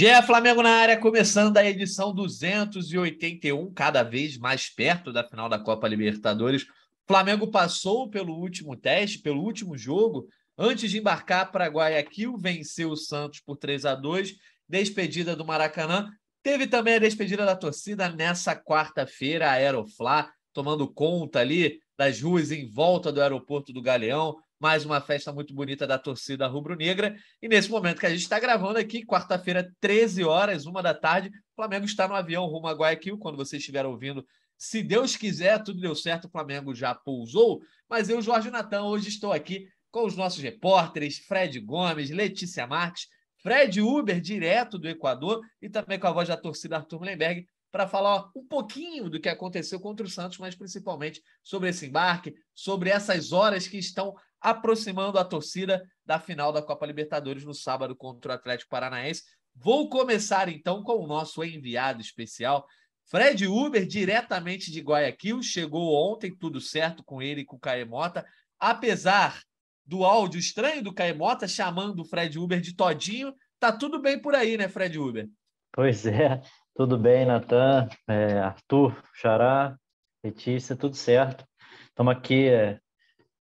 GE Flamengo na área, começando a edição 281, cada vez mais perto da final da Copa Libertadores. Flamengo passou pelo último teste, pelo último jogo, antes de embarcar para Guayaquil, venceu o Santos por 3 a 2 despedida do Maracanã. Teve também a despedida da torcida nessa quarta-feira, a Aeroflá, tomando conta ali das ruas em volta do aeroporto do Galeão mais uma festa muito bonita da torcida rubro-negra. E nesse momento que a gente está gravando aqui, quarta-feira, 13 horas, uma da tarde, o Flamengo está no avião rumo a Guayaquil. Quando você estiver ouvindo, se Deus quiser, tudo deu certo, o Flamengo já pousou. Mas eu, Jorge Natan, hoje estou aqui com os nossos repórteres, Fred Gomes, Letícia Marques, Fred Uber, direto do Equador, e também com a voz da torcida Arthur Lemberg, para falar um pouquinho do que aconteceu contra o Santos, mas principalmente sobre esse embarque, sobre essas horas que estão aproximando a torcida da final da Copa Libertadores no sábado contra o Atlético Paranaense. Vou começar então com o nosso enviado especial, Fred Uber, diretamente de Guayaquil. Chegou ontem, tudo certo com ele e com o Caemota. Apesar do áudio estranho do Caemota chamando o Fred Uber de Todinho, tá tudo bem por aí, né, Fred Uber? Pois é, tudo bem, Natan, é, Arthur, Xará, Letícia, tudo certo. Estamos aqui é,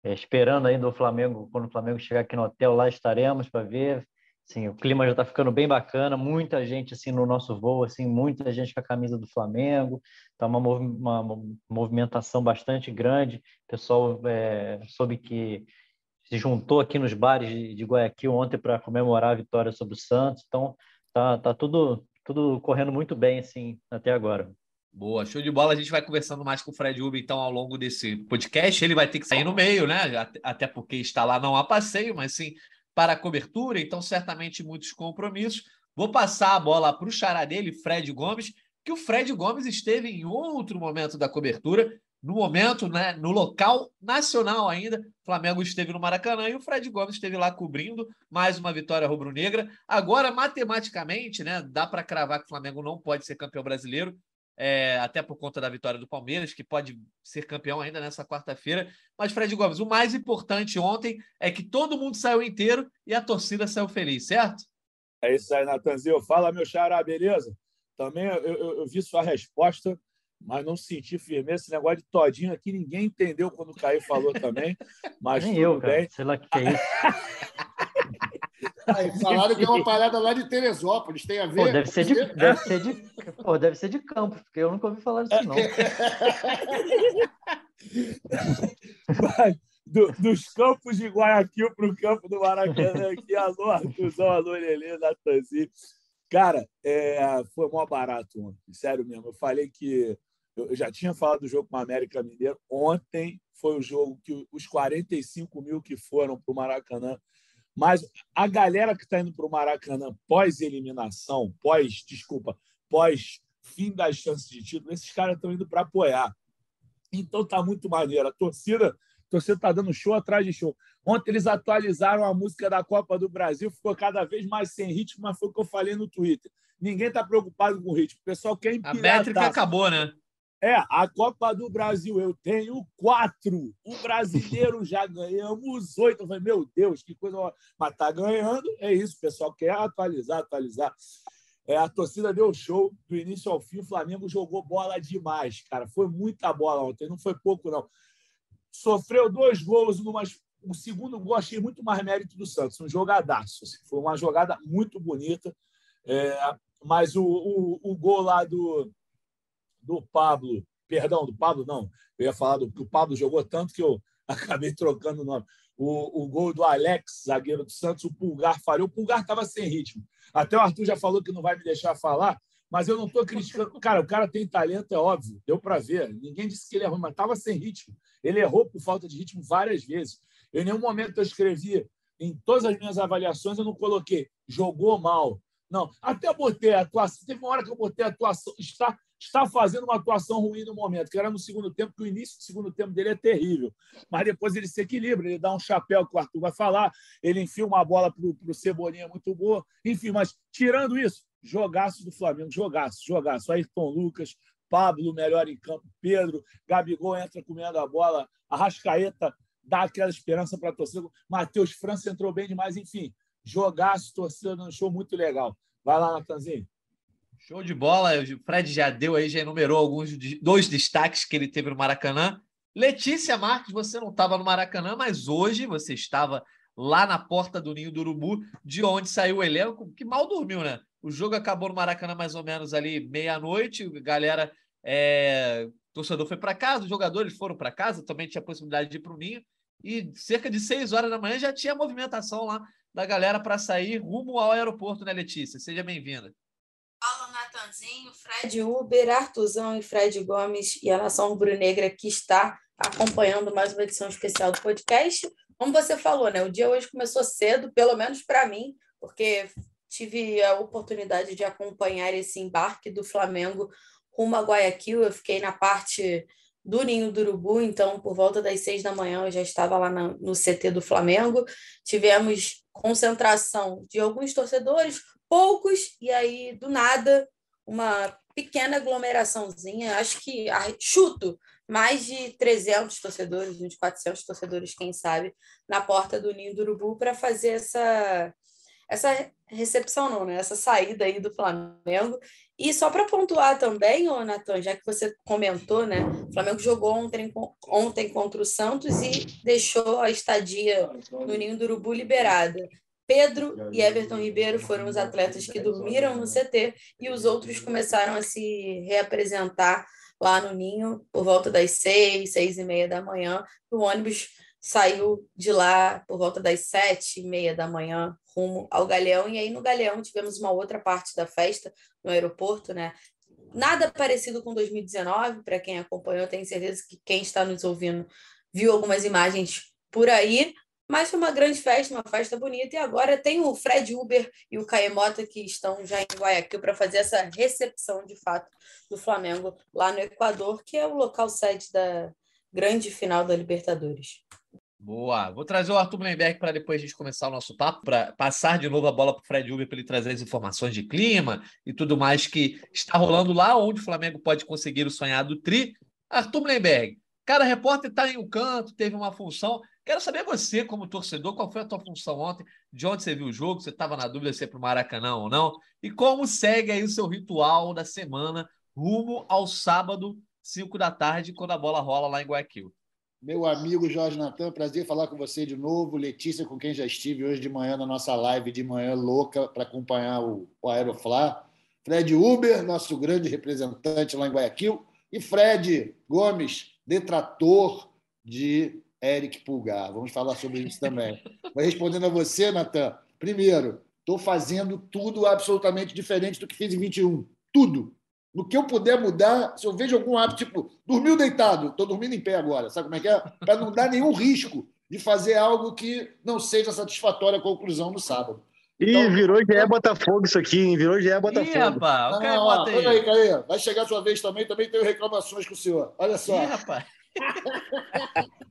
é, esperando ainda o Flamengo, quando o Flamengo chegar aqui no hotel, lá estaremos para ver. Sim, o clima já está ficando bem bacana, muita gente assim no nosso voo, assim, muita gente com a camisa do Flamengo, está uma, uma, movimentação bastante grande. O pessoal é, soube que se juntou aqui nos bares de, de Guayaquil ontem para comemorar a vitória sobre o Santos, então tá, tá tudo, tudo correndo muito bem assim até agora. Boa, show de bola. A gente vai conversando mais com o Fred Uber, então, ao longo desse podcast. Ele vai ter que sair no meio, né? Até porque está lá não a passeio, mas sim para a cobertura, então, certamente muitos compromissos. Vou passar a bola para o xará dele, Fred Gomes, que o Fred Gomes esteve em outro momento da cobertura, no momento, né, no local nacional ainda. O Flamengo esteve no Maracanã e o Fred Gomes esteve lá cobrindo mais uma vitória rubro-negra. Agora, matematicamente, né, dá para cravar que o Flamengo não pode ser campeão brasileiro, é, até por conta da vitória do Palmeiras, que pode ser campeão ainda nessa quarta-feira. Mas, Fred Gomes, o mais importante ontem é que todo mundo saiu inteiro e a torcida saiu feliz, certo? É isso aí, Natanzinho. Fala, meu xará, beleza? Também eu, eu, eu, vi sua resposta, mas não senti firmeza. Esse negócio de todinho aqui, ninguém entendeu quando o Caio falou também. Mas Nem eu, bem. Cara. Sei lá o que é isso. Aí, falaram que é uma parada lá de Teresópolis, tem a ver? Pô, deve, ser de, deve, ser de, pô, deve ser de Campos, porque eu nunca ouvi falar disso, não. Do, dos campos de Guayaquil para o campo do Maracanã, aqui, alô, Artuzão, alô, Lelê, Natanzi. Cara, é, foi mó barato ontem, sério mesmo. Eu falei que eu já tinha falado do jogo com o América Mineiro. Ontem foi o jogo que os 45 mil que foram para o Maracanã mas a galera que está indo para o Maracanã pós-eliminação, pós, desculpa, pós fim das chances de título, esses caras estão indo para apoiar. Então tá muito maneiro. A torcida, a torcida está dando show atrás de show. Ontem eles atualizaram a música da Copa do Brasil, ficou cada vez mais sem ritmo, mas foi o que eu falei no Twitter. Ninguém está preocupado com o ritmo. O pessoal quer empinar. A métrica acabou, né? É, a Copa do Brasil, eu tenho quatro. O brasileiro já ganhamos oito. Eu falei, meu Deus, que coisa. Mas tá ganhando, é isso. O pessoal quer atualizar, atualizar. É, a torcida deu show do início ao fim. O Flamengo jogou bola demais, cara. Foi muita bola ontem, não foi pouco, não. Sofreu dois gols, mas o segundo gol achei muito mais mérito do Santos, um jogadaço. Assim. Foi uma jogada muito bonita. É, mas o, o, o gol lá do, do Pablo, perdão, do Pablo não, eu ia falar do que o Pablo jogou tanto que eu acabei trocando o nome. O, o gol do Alex, zagueiro do Santos, o Pulgar falhou. O Pulgar estava sem ritmo. Até o Arthur já falou que não vai me deixar falar, mas eu não estou criticando. Cara, o cara tem talento, é óbvio, deu para ver. Ninguém disse que ele errou, mas estava sem ritmo. Ele errou por falta de ritmo várias vezes. Eu, em nenhum momento eu escrevi, em todas as minhas avaliações, eu não coloquei jogou mal. Não, até botei a atuação. Teve uma hora que eu botei a atuação. Está está fazendo uma atuação ruim no momento, que era no segundo tempo, que o início do segundo tempo dele é terrível. Mas depois ele se equilibra, ele dá um chapéu que o Arthur vai falar, ele enfia uma bola para o Cebolinha muito boa. Enfim, mas tirando isso, jogaço do Flamengo, jogaço, jogaço. Ayrton Lucas, Pablo melhor em campo, Pedro, Gabigol entra comendo a bola, Arrascaeta dá aquela esperança para a torcida, Matheus França entrou bem demais, enfim, jogaço, torcida no show muito legal. Vai lá, Natanzinho. Show de bola. O Fred já deu aí, já enumerou alguns dois destaques que ele teve no Maracanã. Letícia Marques, você não estava no Maracanã, mas hoje você estava lá na porta do Ninho do Urubu, de onde saiu o elenco, que mal dormiu, né? O jogo acabou no Maracanã mais ou menos ali meia-noite, galera, é... torcedor foi para casa, os jogadores foram para casa, também tinha a possibilidade de ir para o Ninho, e cerca de seis horas da manhã já tinha movimentação lá da galera para sair rumo ao aeroporto, né, Letícia? Seja bem-vinda. Fala, Natanzinho, Fred Uber, Artuzão e Fred Gomes e a Nação Rubro-Negra que está acompanhando mais uma edição especial do podcast. Como você falou, né? O dia hoje começou cedo, pelo menos para mim, porque tive a oportunidade de acompanhar esse embarque do Flamengo rumo a Guayaquil. Eu fiquei na parte do Ninho do Urubu, então por volta das seis da manhã eu já estava lá no CT do Flamengo. Tivemos concentração de alguns torcedores, poucos, e aí do nada uma pequena aglomeraçãozinha, acho que chuto, mais de 300 torcedores, uns 400 torcedores, quem sabe, na porta do Ninho do Urubu para fazer essa essa recepção não, né? Essa saída aí do Flamengo. E só para pontuar também, ô Natan, já que você comentou, né? O Flamengo jogou ontem, ontem contra o Santos e deixou a estadia no Ninho do Urubu liberada. Pedro e Everton Ribeiro foram os atletas que dormiram no CT e os outros começaram a se reapresentar lá no Ninho por volta das seis, seis e meia da manhã. O ônibus saiu de lá por volta das sete e meia da manhã rumo ao Galeão. E aí no Galeão tivemos uma outra parte da festa no aeroporto, né? Nada parecido com 2019, para quem acompanhou, tenho certeza que quem está nos ouvindo viu algumas imagens por aí, mas foi uma grande festa, uma festa bonita. E agora tem o Fred Uber e o Caemota que estão já em Guayaquil para fazer essa recepção de fato do Flamengo lá no Equador, que é o local sede da grande final da Libertadores. Boa. Vou trazer o Arthur Blemberg para depois a gente começar o nosso papo, para passar de novo a bola para o Fred Uber para ele trazer as informações de clima e tudo mais que está rolando lá, onde o Flamengo pode conseguir o sonhado tri. Arthur Blemberg, cada repórter está em um canto, teve uma função. Quero saber você, como torcedor, qual foi a tua função ontem, de onde você viu o jogo, você estava na dúvida se é para o Maracanã ou não, e como segue aí o seu ritual da semana rumo ao sábado, 5 da tarde, quando a bola rola lá em Guayaquil. Meu amigo Jorge Natan, prazer falar com você de novo. Letícia, com quem já estive hoje de manhã na nossa live de manhã louca para acompanhar o, o Aeroflá. Fred Uber, nosso grande representante lá em Guayaquil. E Fred Gomes, detrator de Eric Pulgar. Vamos falar sobre isso também. Mas respondendo a você, Natan, primeiro, estou fazendo tudo absolutamente diferente do que fiz em 21. Tudo. No que eu puder mudar, se eu vejo algum hábito, tipo, dormiu deitado, estou dormindo em pé agora, sabe como é que é? Para não dar nenhum risco de fazer algo que não seja satisfatória a conclusão no sábado. Então, Ih, virou já é Botafogo isso aqui, hein? Virou já é Botafogo. Ih, rapaz, o cara bota aí. aí, Caê. Vai chegar a sua vez também, também tenho reclamações com o senhor. Olha só. Ih, rapaz.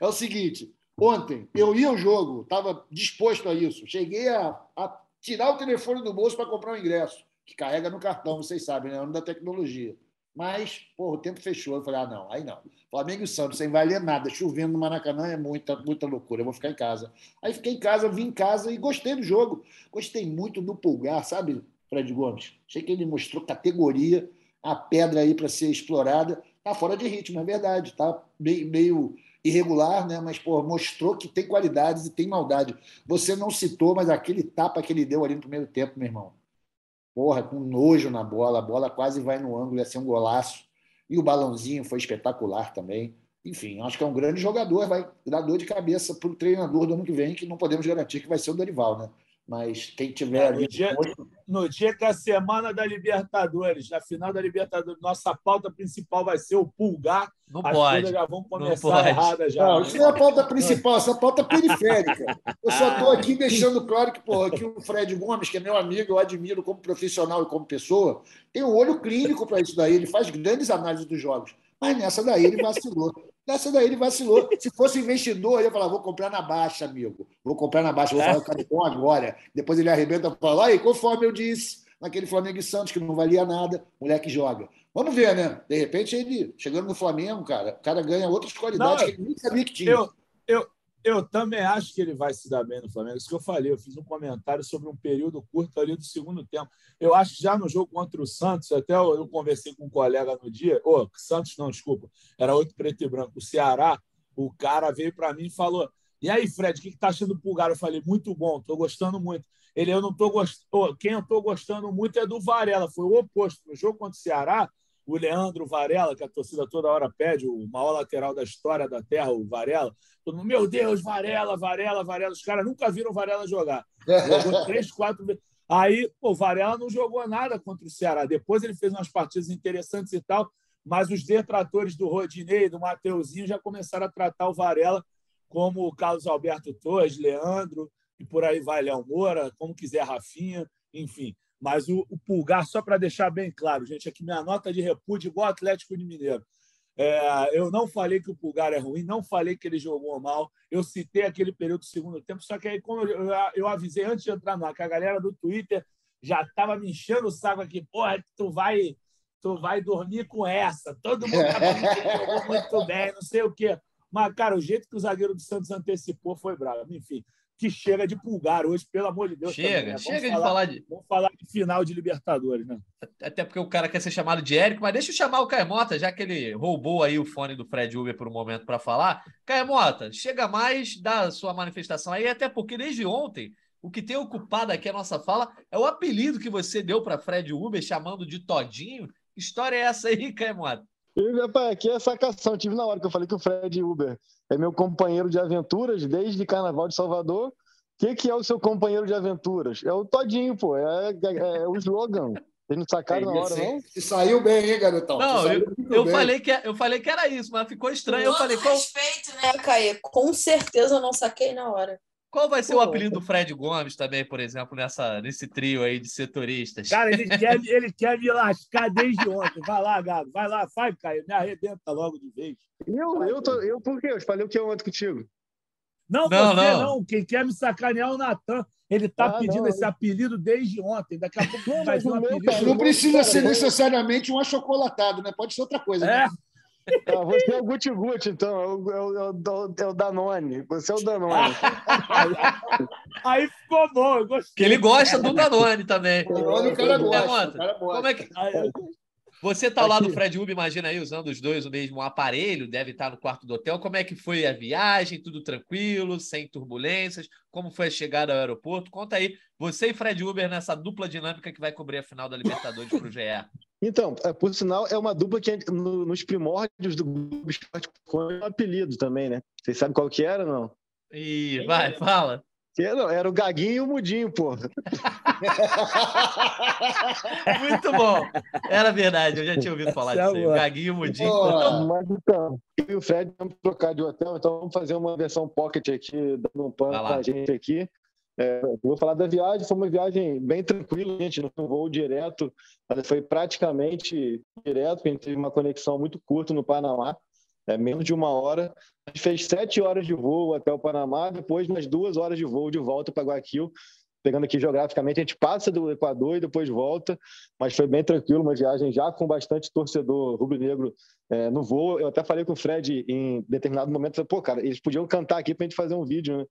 É o seguinte, ontem eu ia ao jogo, estava disposto a isso. Cheguei a, a tirar o telefone do bolso para comprar o um ingresso, que carrega no cartão, vocês sabem, né? É ano da tecnologia. Mas, pô, o tempo fechou. Eu falei, ah, não, aí não. Flamengo e Santos, sem valer nada, chovendo no Maracanã é muita, muita loucura. Eu vou ficar em casa. Aí fiquei em casa, vim em casa e gostei do jogo. Gostei muito do Pulgar, sabe, Fred Gomes? Achei que ele mostrou categoria, a pedra aí para ser explorada. Tá fora de ritmo, é verdade. Tá meio, meio irregular, né? mas pô, mostrou que tem qualidades e tem maldade. Você não citou, mas aquele tapa que ele deu ali no primeiro tempo, meu irmão. Porra, com nojo na bola, a bola quase vai no ângulo, ia ser um golaço. E o balãozinho foi espetacular também. Enfim, acho que é um grande jogador, vai dar dor de cabeça para o treinador do ano que vem, que não podemos garantir que vai ser o Dorival, né? Mas quem tiver. É, no, dia, no dia que a semana da Libertadores, na final da Libertadores, nossa pauta principal vai ser o pulgar. Não As pode. já vão começar erradas já. Não, isso não é a pauta principal, essa é a pauta periférica. Eu só estou aqui deixando claro que, porra, que o Fred Gomes, que é meu amigo, eu admiro como profissional e como pessoa, tem um olho clínico para isso daí. Ele faz grandes análises dos jogos. Mas nessa daí ele vacilou. Nessa daí ele vacilou. Se fosse investidor, ele ia falar: vou comprar na baixa, amigo. Vou comprar na baixa, vou falar o cara bom agora. Depois ele arrebenta e fala: aí, conforme eu disse, naquele Flamengo e Santos, que não valia nada, moleque joga. Vamos ver, né? De repente, ele, chegando no Flamengo, cara, o cara ganha outras qualidades não, que ele nem sabia que tinha. Eu, eu, eu também acho que ele vai se dar bem no Flamengo. Isso que eu falei, eu fiz um comentário sobre um período curto ali do segundo tempo. Eu acho que já no jogo contra o Santos, até eu, eu conversei com um colega no dia, oh, Santos não, desculpa, era outro preto e branco, o Ceará, o cara veio para mim e falou: E aí, Fred, o que, está achando do Pulgar? Eu falei: Muito bom, estou gostando muito. Ele, eu não estou gostando. Quem eu estou gostando muito é do Varela, foi o oposto. No jogo contra o Ceará, o Leandro Varela, que a torcida toda hora pede, o maior lateral da história da Terra, o Varela. Todo mundo, meu Deus, Varela, Varela, Varela. Os caras nunca viram Varela jogar. Jogou três, quatro vezes. Aí, pô, o Varela não jogou nada contra o Ceará. Depois ele fez umas partidas interessantes e tal, mas os detratores do Rodinei, do Mateuzinho, já começaram a tratar o Varela como o Carlos Alberto Torres, Leandro, e por aí vai Léo Moura, como quiser Rafinha, enfim. Mas o, o Pulgar, só para deixar bem claro, gente, aqui minha nota de repúdio igual Atlético de Mineiro. É, eu não falei que o Pulgar é ruim, não falei que ele jogou mal. Eu citei aquele período do segundo tempo, só que aí, como eu, eu, eu avisei antes de entrar no ar, que a galera do Twitter já estava me enchendo o saco aqui. Porra, tu vai, tu vai dormir com essa. Todo mundo tá falando que jogou muito bem, não sei o quê. Mas, cara, o jeito que o zagueiro do Santos antecipou foi bravo. Enfim, que chega de pulgar hoje, pelo amor de Deus. Chega, também, né? chega falar, de falar de. Vamos falar de final de Libertadores, né? Até porque o cara quer ser chamado de Érico, mas deixa eu chamar o Caemota, já que ele roubou aí o fone do Fred Uber por um momento para falar. Caemota, chega mais da sua manifestação aí, até porque desde ontem o que tem ocupado aqui a nossa fala é o apelido que você deu para Fred Uber, chamando de Todinho. Que história é essa aí, Caemota? Aqui é sacação. Tive na hora que eu falei que o Fred Uber é meu companheiro de aventuras desde Carnaval de Salvador. O que, que é o seu companheiro de aventuras? É o Todinho, pô. É, é, é o slogan. Vocês não sacaram na hora, não? Se saiu bem, hein, garotão? Não, eu, eu falei que, eu falei que era isso, mas ficou estranho. Com eu falei, qual... respeito, né, Caê? Com certeza eu não saquei na hora. Qual vai ser Pô, o apelido do Fred Gomes também, por exemplo, nessa, nesse trio aí de setoristas? Cara, ele quer, ele quer me lascar desde ontem. Vai lá, Gabo. Vai lá, vai, Caio. Me arrebenta logo de vez. Eu, eu, tô, eu por quê? Eu falei o que ontem contigo? Não, não, você não. não. Quem quer me sacanear é o Natan. Ele está ah, pedindo não. esse apelido desde ontem. Daqui a pouco não, faz um apelido. Não precisa ser necessariamente um achocolatado, né? Pode ser outra coisa. É. Né? Ah, você é o Guti Guti, então. É o, é, o, é o Danone. Você é o Danone. Aí ficou bom, eu gostei. Que ele gosta do Danone também. Olha o cara gosta. O cara gosta. Como é que... Você tá lá no Fred Uber, imagina aí, usando os dois o mesmo aparelho, deve estar no quarto do hotel. Como é que foi a viagem? Tudo tranquilo, sem turbulências? Como foi a chegada ao aeroporto? Conta aí, você e Fred Uber nessa dupla dinâmica que vai cobrir a final da Libertadores para o GE. Então, é, por sinal, é uma dupla que no, nos primórdios do Globo Esporte foi um apelido também, né? Vocês sabem qual que era, não? Ih, vai, fala. Não, era o Gaguinho e o Mudinho, porra. Muito bom. Era verdade, eu já tinha ouvido falar disso aí. O Gaguinho e o Mudinho. Mas então, eu e o Fred vamos trocar de hotel, então vamos fazer uma versão pocket aqui, dando um pano com a gente aqui. É, vou falar da viagem, foi uma viagem bem tranquila, gente, não foi um voo direto, mas foi praticamente direto, a gente teve uma conexão muito curta no Panamá, é, menos de uma hora. A gente fez sete horas de voo até o Panamá, depois mais duas horas de voo de volta para Guayaquil, pegando aqui geograficamente, a gente passa do Equador e depois volta, mas foi bem tranquilo, uma viagem já com bastante torcedor rubro-negro é, no voo. Eu até falei com o Fred em determinado momento, pô, cara, eles podiam cantar aqui para a gente fazer um vídeo, né?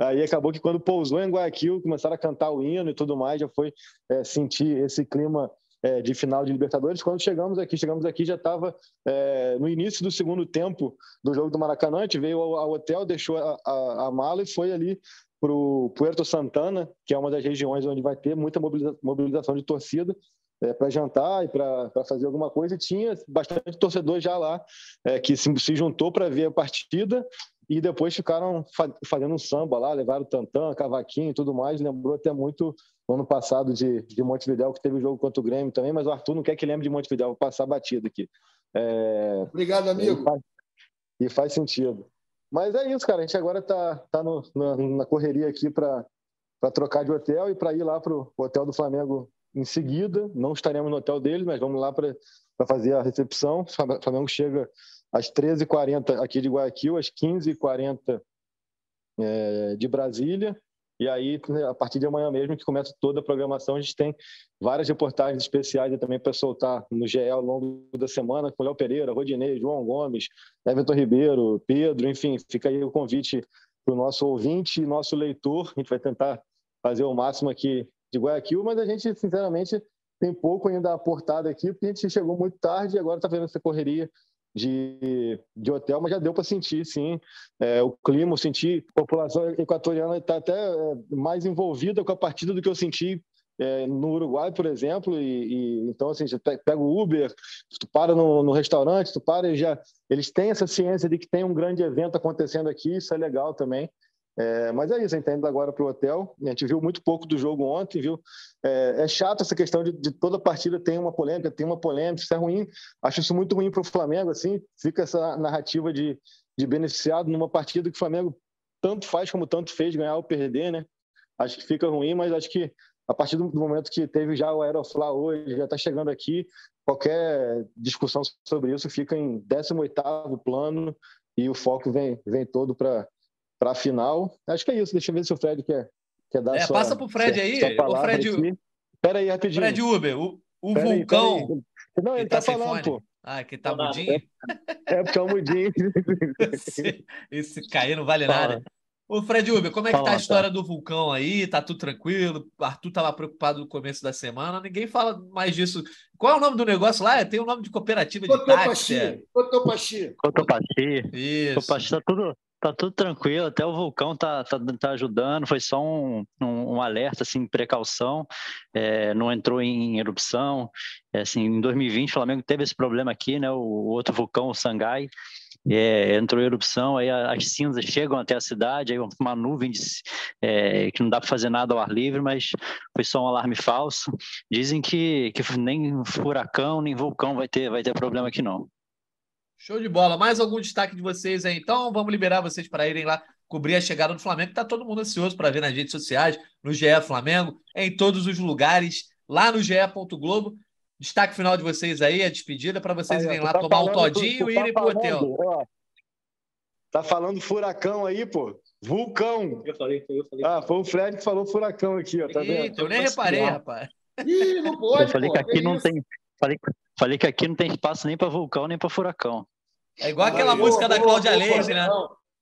Aí acabou que quando pousou em Guayaquil, começaram a cantar o hino e tudo mais, já foi é, sentir esse clima é, de final de Libertadores. Quando chegamos aqui, chegamos aqui já estava é, no início do segundo tempo do jogo do Maracanã. A gente veio ao, ao hotel, deixou a, a, a, mala e foi ali para o Puerto Santana, que é uma das regiões onde vai ter muita mobilização de torcida. É, para jantar e para fazer alguma coisa, e tinha bastante torcedor já lá é, que se, se juntou para ver a partida e depois ficaram fa fazendo um samba lá, levaram tantã, cavaquinho e tudo mais. Lembrou até muito o ano passado de, de Montevidéu, que teve o jogo contra o Grêmio também, mas o Arthur não quer que lembre de Montevidéu, vou passar batido aqui. É... Obrigado, amigo. E faz, e faz, sentido. Mas é isso, cara. A gente agora tá, tá na, na correria aqui para trocar de hotel e para ir lá para o hotel do Flamengo em seguida. Não estaremos no hotel dele, mas vamos lá para fazer a recepção. O Flamengo chega às 13h40 aqui de Guayaquil, às 15h40 é, de Brasília. E aí, né, a partir de amanhã mesmo, que começa toda a programação, a gente tem várias reportagens especiais também para soltar no GE ao longo da semana, com Léo Pereira, Rodinei, João Gomes, Everton Ribeiro, Pedro, enfim, fica aí o convite o nosso ouvinte e nosso leitor. A gente vai tentar fazer o máximo aqui de Guayaquil, mas a gente, sinceramente, tem pouco ainda aportado aqui, porque a gente chegou muito tarde e agora está vendo essa correria de, de hotel, mas já deu para sentir, sim, é, o clima, eu senti a população equatoriana está até é, mais envolvida com a partida do que eu senti é, no Uruguai, por exemplo, e, e, então assim, você pega o Uber, tu para no, no, restaurante, tu para e já eles têm essa ciência de que tem um grande evento acontecendo aqui, isso é legal também. É, mas é isso, a gente tá indo agora para o hotel. A gente viu muito pouco do jogo ontem, viu? É, é chato essa questão de, de, toda partida tem uma polêmica, tem uma polêmica, isso é ruim. Acho isso muito ruim para o Flamengo, assim. Fica essa narrativa de, de beneficiado numa partida que o Flamengo tanto faz como tanto fez, ganhar ou perder, né? Acho que fica ruim, mas acho que a partir do momento que teve já o Aeroflá hoje, já está chegando aqui, qualquer discussão sobre isso fica em 18º plano e o foco vem, vem todo para a final. Acho que é isso. Deixa eu ver se o Fred quer, quer dar é, sua, Passa para o Fred aí. O Fred, Espera aí, rapidinho. Fred Uber, o, o vulcão... Aí, Não, ele está tá falando, pô. Ah, que tá mudinho? É, é porque é o mudinho. esse, esse cair não vale Fala. nada. Ô, Fred Uber, como é que tá a história tá. do vulcão aí? Tá tudo tranquilo? Arthur tava preocupado no começo da semana, ninguém fala mais disso. Qual é o nome do negócio lá? Tem o um nome de cooperativa de táxi. Cotopaxi. Cotopaxi. Isso. Cotopaxi tá tudo, tá tudo tranquilo, até o vulcão tá, tá, tá ajudando, foi só um, um, um alerta, assim, precaução, é, não entrou em erupção. É, assim, em 2020 o Flamengo teve esse problema aqui, né? O, outro vulcão, o Sangai, é, entrou em erupção, aí as cinzas chegam até a cidade, aí uma nuvem de, é, que não dá para fazer nada ao ar livre, mas foi só um alarme falso. Dizem que, que nem furacão, nem vulcão vai ter, vai ter problema aqui não. Show de bola. Mais algum destaque de vocês aí? Então, vamos liberar vocês para irem lá cobrir a chegada do Flamengo. Está todo mundo ansioso para ver nas redes sociais, no GE Flamengo, em todos os lugares, lá no GE. Globo. Destaque final de vocês aí, a despedida, para vocês aí, irem lá tá tomar um todinho tu, tu e irem tá pro hotel. Ó, tá falando furacão aí, pô. Vulcão. Eu falei, eu falei. Ah, foi o Fred que falou furacão aqui, ó. Tá Eita, vendo? Eu nem reparei, rapaz. Ih, não pode. Eu falei pô, que aqui é não isso? tem. Falei, falei que aqui não tem espaço nem para vulcão, nem para furacão. É igual aquela música da Cláudia Leite, né?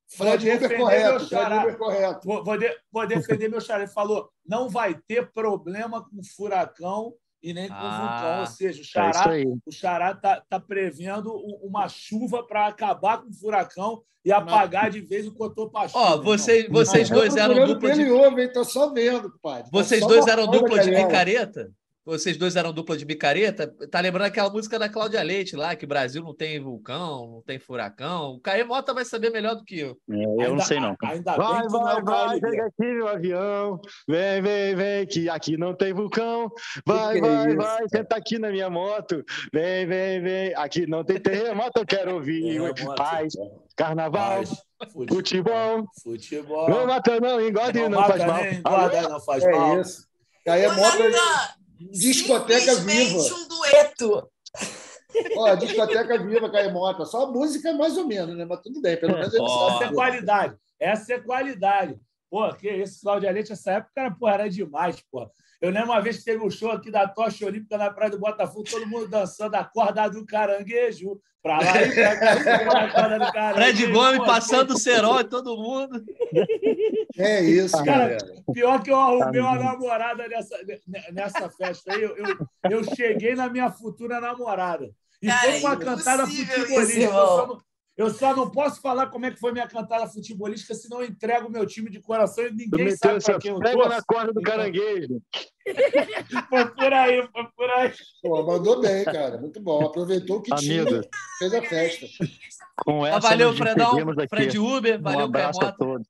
Fred defender correto, meu xará. correto. Vou, vou, de, vou defender meu xará. Ele falou: não vai ter problema com furacão e nem com ah, o vulcão. Ou seja, o é Xará é o Xará está tá prevendo uma chuva para acabar com o furacão e apagar de vez o Cotopaxi. Ó, oh, vocês, vocês dois eram dupla de... Ouve, Tô só vendo, pai. Vocês dois eram dupla de micareta? Vocês dois eram dupla de micareta, tá lembrando aquela música da Cláudia Leite lá, que Brasil não tem vulcão, não tem furacão. O Caê Mota vai saber melhor do que eu. É, eu ainda, não sei, não. Ainda vai, bem vai, vai, vai, aqui meu avião. Vem, vem, vem, que aqui não tem vulcão. Vai, que vai, é vai, senta aqui na minha moto. Vem, vem, vem. Aqui não tem terremoto, eu quero ouvir. Paz, carnaval. Paz. Futebol. Futebol. Não mata, não, engorde, não, não, faz mal. Engorda, não faz é mal. Isso. Aí é moto. Discoteca Viva. um dueto. Ó, discoteca Viva, Caimota. Só música mais ou menos, né? Mas tudo bem, pelo menos ele oh. Essa é qualidade. Essa é qualidade. Pô, que esse Cláudia Leite, essa época era, pô, era demais, pô. Eu lembro uma vez que teve um show aqui da Tocha Olímpica na Praia do Botafogo, todo mundo dançando a corda do caranguejo. Pra lá e pra cá, corda do caranguejo. Fred Gomes passando o cerol todo mundo. É isso, cara. Pior que eu arrumei uma namorada nessa, nessa festa aí. Eu, eu, eu cheguei na minha futura namorada. E cara, foi uma cantada futebolista. Eu só não posso falar como é que foi minha cantada futebolística, senão eu entrego o meu time de coração e ninguém sabe para quem eu torço. na corda do então... caranguejo. foi por aí, foi por aí. Pô, mandou bem, cara. Muito bom. Aproveitou que tinha, fez a festa. Com essa, valeu, Fredão. Fred Uber, valeu, um abraço a todos.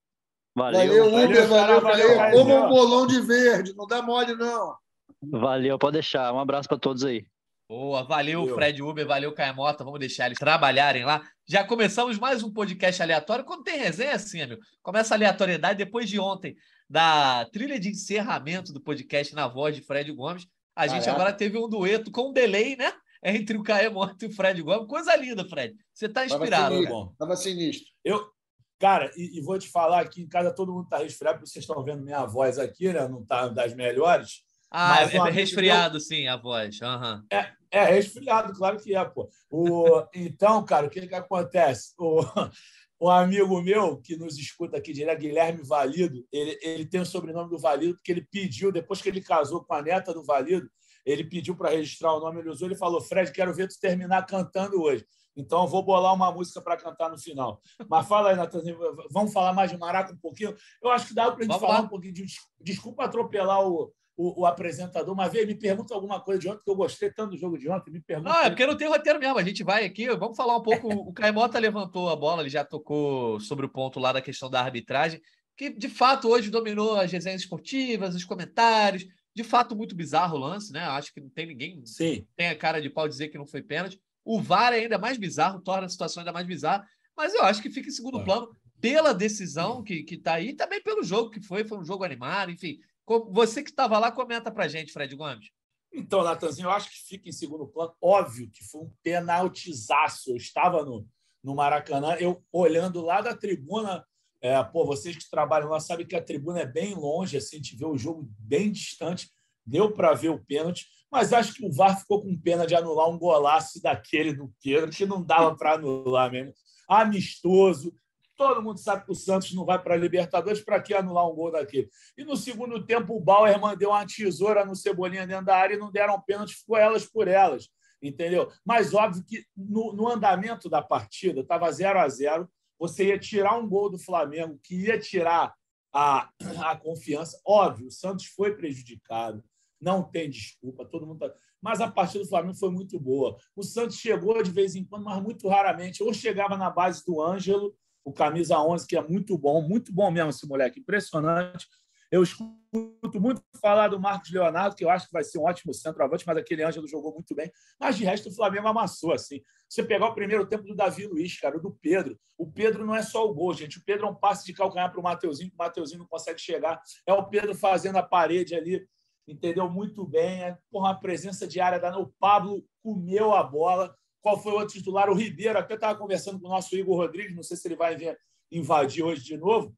Valeu, valeu Uber, valeu, valeu. valeu. Como um bolão de verde, não dá mole, não. Valeu, pode deixar. Um abraço para todos aí. Boa, valeu, valeu, Fred Uber, valeu, Caemota. Vamos deixar eles trabalharem lá. Já começamos mais um podcast aleatório. Quando tem resenha, assim, amigo. Começa a aleatoriedade depois de ontem, da trilha de encerramento do podcast na voz de Fred Gomes. A gente agora teve um dueto com um delay, né? Entre o Caemota e o Fred Gomes. Coisa linda, Fred. Você está inspirado. Tava sinistro. Tava sinistro. Eu, cara, e, e, vou te falar aqui, em casa todo mundo está resfriado, porque vocês estão vendo minha voz aqui, né? Não está das melhores. Ah, é resfriado, sim, a voz. Uhum. É, é resfriado, claro que é, pô. O... Então, cara, o que, que acontece? O... um amigo meu que nos escuta aqui direto, Guilherme Valido, ele, ele tem o sobrenome do Valido porque ele pediu, depois que ele casou com a neta do Valido, ele pediu para registrar o nome, ele usou, ele falou, Fred, quero ver tu terminar cantando hoje. Então, eu vou bolar uma música para cantar no final. Mas fala aí, Natanzinho, vamos falar mais de Maraca um pouquinho? Eu acho que dá para a gente vamos falar lá. um pouquinho de... Desculpa atropelar o, o, o, apresentador, mas veio me pergunta alguma coisa de ontem, que eu gostei tanto do jogo de ontem. Me pergunta. Não, é porque não tem roteiro mesmo. A gente vai aqui, vamos falar um pouco. o Caimota levantou a bola, ele já tocou sobre o ponto lá da questão da arbitragem, que de fato hoje dominou as resenhas esportivas, os comentários. De fato, muito bizarro o lance, né? Acho que não tem ninguém Sim. tem a cara de pau dizer que não foi pênalti. O VAR é ainda mais bizarro, torna a situação ainda mais bizarra, mas eu acho que fica em segundo é. plano pela decisão que está aí, também pelo jogo que foi, foi um jogo animado, enfim. Você que estava lá, comenta para gente, Fred Gomes. Então, Natanzinho, eu acho que fica em segundo plano. Óbvio que foi um penaltizaço. Eu estava no, no Maracanã, eu olhando lá da tribuna. É, pô, vocês que trabalham lá sabem que a tribuna é bem longe, assim, a gente vê o jogo bem distante. Deu para ver o pênalti, mas acho que o VAR ficou com pena de anular um golaço daquele do Pedro, que não dava para anular mesmo. Amistoso, Todo mundo sabe que o Santos não vai para a Libertadores, para que anular um gol daquele? E no segundo tempo, o Bauer mandou uma tesoura no Cebolinha dentro da área e não deram pênalti, ficou elas por elas, entendeu? Mas óbvio que no, no andamento da partida, estava 0 a 0 você ia tirar um gol do Flamengo, que ia tirar a, a confiança. Óbvio, o Santos foi prejudicado, não tem desculpa, todo mundo tá... Mas a partida do Flamengo foi muito boa. O Santos chegou de vez em quando, mas muito raramente. Ou chegava na base do Ângelo, o camisa 11, que é muito bom, muito bom mesmo esse moleque, impressionante. Eu escuto muito falar do Marcos Leonardo, que eu acho que vai ser um ótimo centroavante, mas aquele Ângelo jogou muito bem. Mas de resto, o Flamengo amassou. assim. Você pegar o primeiro tempo do Davi Luiz, cara, do Pedro. O Pedro não é só o gol, gente. O Pedro é um passe de calcanhar para o Mateuzinho, que o Mateuzinho não consegue chegar. É o Pedro fazendo a parede ali, entendeu? Muito bem. É porra, uma presença diária da. O Pablo comeu a bola qual foi o outro titular? O Ribeiro, até estava conversando com o nosso Igor Rodrigues, não sei se ele vai invadir hoje de novo,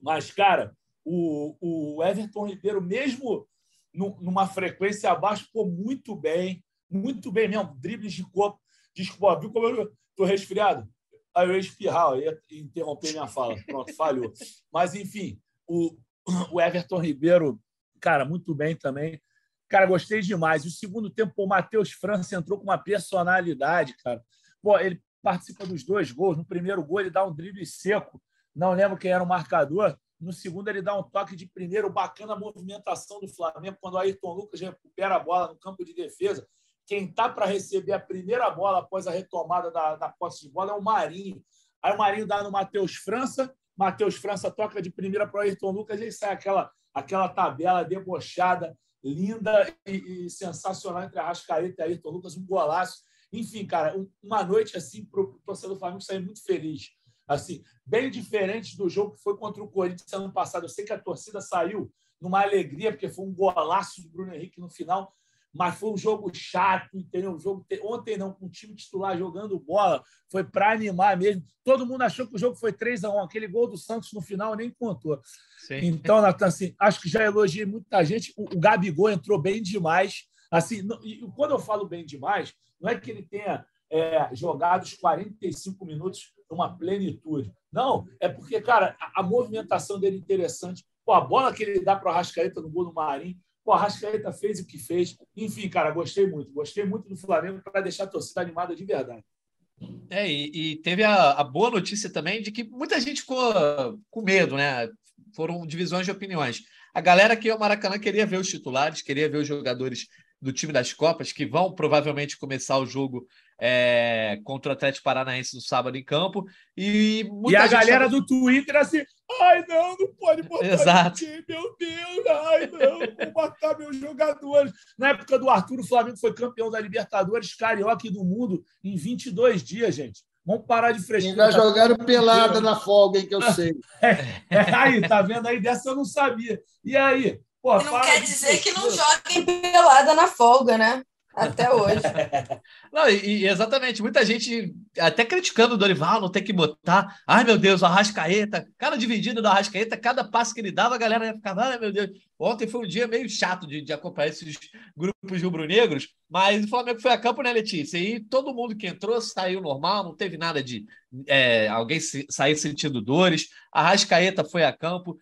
mas, cara, o, o Everton Ribeiro, mesmo numa frequência abaixo, ficou muito bem, muito bem mesmo, dribles de corpo. Desculpa, viu como eu estou resfriado? Aí eu ia espirrar, eu ia interromper minha fala. Pronto, falhou. Mas, enfim, o, o Everton Ribeiro, cara, muito bem também. Cara, gostei demais. O segundo tempo, o Matheus França entrou com uma personalidade, cara. Pô, ele participa dos dois gols. No primeiro gol, ele dá um drible seco. Não lembro quem era o marcador. No segundo, ele dá um toque de primeiro. Bacana a movimentação do Flamengo quando o Ayrton Lucas recupera a bola no campo de defesa. Quem está para receber a primeira bola após a retomada da, da posse de bola é o Marinho. Aí o Marinho dá no Matheus França. Matheus França toca de primeira para o Ayrton Lucas e sai aquela, aquela tabela debochada linda e, e sensacional entre a Rascaeta e Ayrton Lucas, um golaço. Enfim, cara, uma noite assim para o torcedor do Flamengo sair muito feliz. Assim, bem diferente do jogo que foi contra o Corinthians ano passado. Eu sei que a torcida saiu numa alegria, porque foi um golaço do Bruno Henrique no final, mas foi um jogo chato, entendeu? Um jogo ontem não, com o time titular jogando bola, foi para animar mesmo. Todo mundo achou que o jogo foi 3 a 1 aquele gol do Santos no final nem contou. Sim. Então, Natan, assim, acho que já elogiei muita gente. O, o Gabigol entrou bem demais. Assim, não, e quando eu falo bem demais, não é que ele tenha é, jogado os 45 minutos numa plenitude. Não, é porque, cara, a, a movimentação dele é interessante. Pô, a bola que ele dá para o Arrascaeta no gol do Marinho, Pô, a Rascaeta fez o que fez. Enfim, cara, gostei muito. Gostei muito do Flamengo para deixar a torcida animada de verdade. É, e, e teve a, a, boa notícia também de que muita gente ficou com medo, né? Foram divisões de opiniões. A galera que ia ao Maracanã queria ver os titulares, queria ver os jogadores do time das Copas, que vão provavelmente começar o jogo é, contra o Atlético Paranaense no sábado em campo. E, e a galera tava... do Twitter assim, ai não, não pode botar Exato. meu Deus, ai não, vou matar meus jogadores. Na época do Arthur, o Flamengo foi campeão da Libertadores, Carioca e do Mundo em 22 dias, gente. Vamos parar de frescura. Ainda jogaram pelada na folga, hein, que eu sei. É, é, aí, tá vendo aí? Dessa eu não sabia. E aí? Pô, não quer dizer que não joguem pelada na folga, né? Até hoje. não, e, e, exatamente, muita gente até criticando o Dorival, não tem que botar. Ai, meu Deus, o Arrascaeta, cada dividido do Arrascaeta, cada passo que ele dava, a galera ia ficar, ai, meu Deus. Ontem foi um dia meio chato de, de acompanhar esses grupos rubro-negros, mas o Flamengo foi a campo, né, Letícia? E todo mundo que entrou saiu normal, não teve nada de é, alguém se, sair sentindo dores. A Arrascaeta foi a campo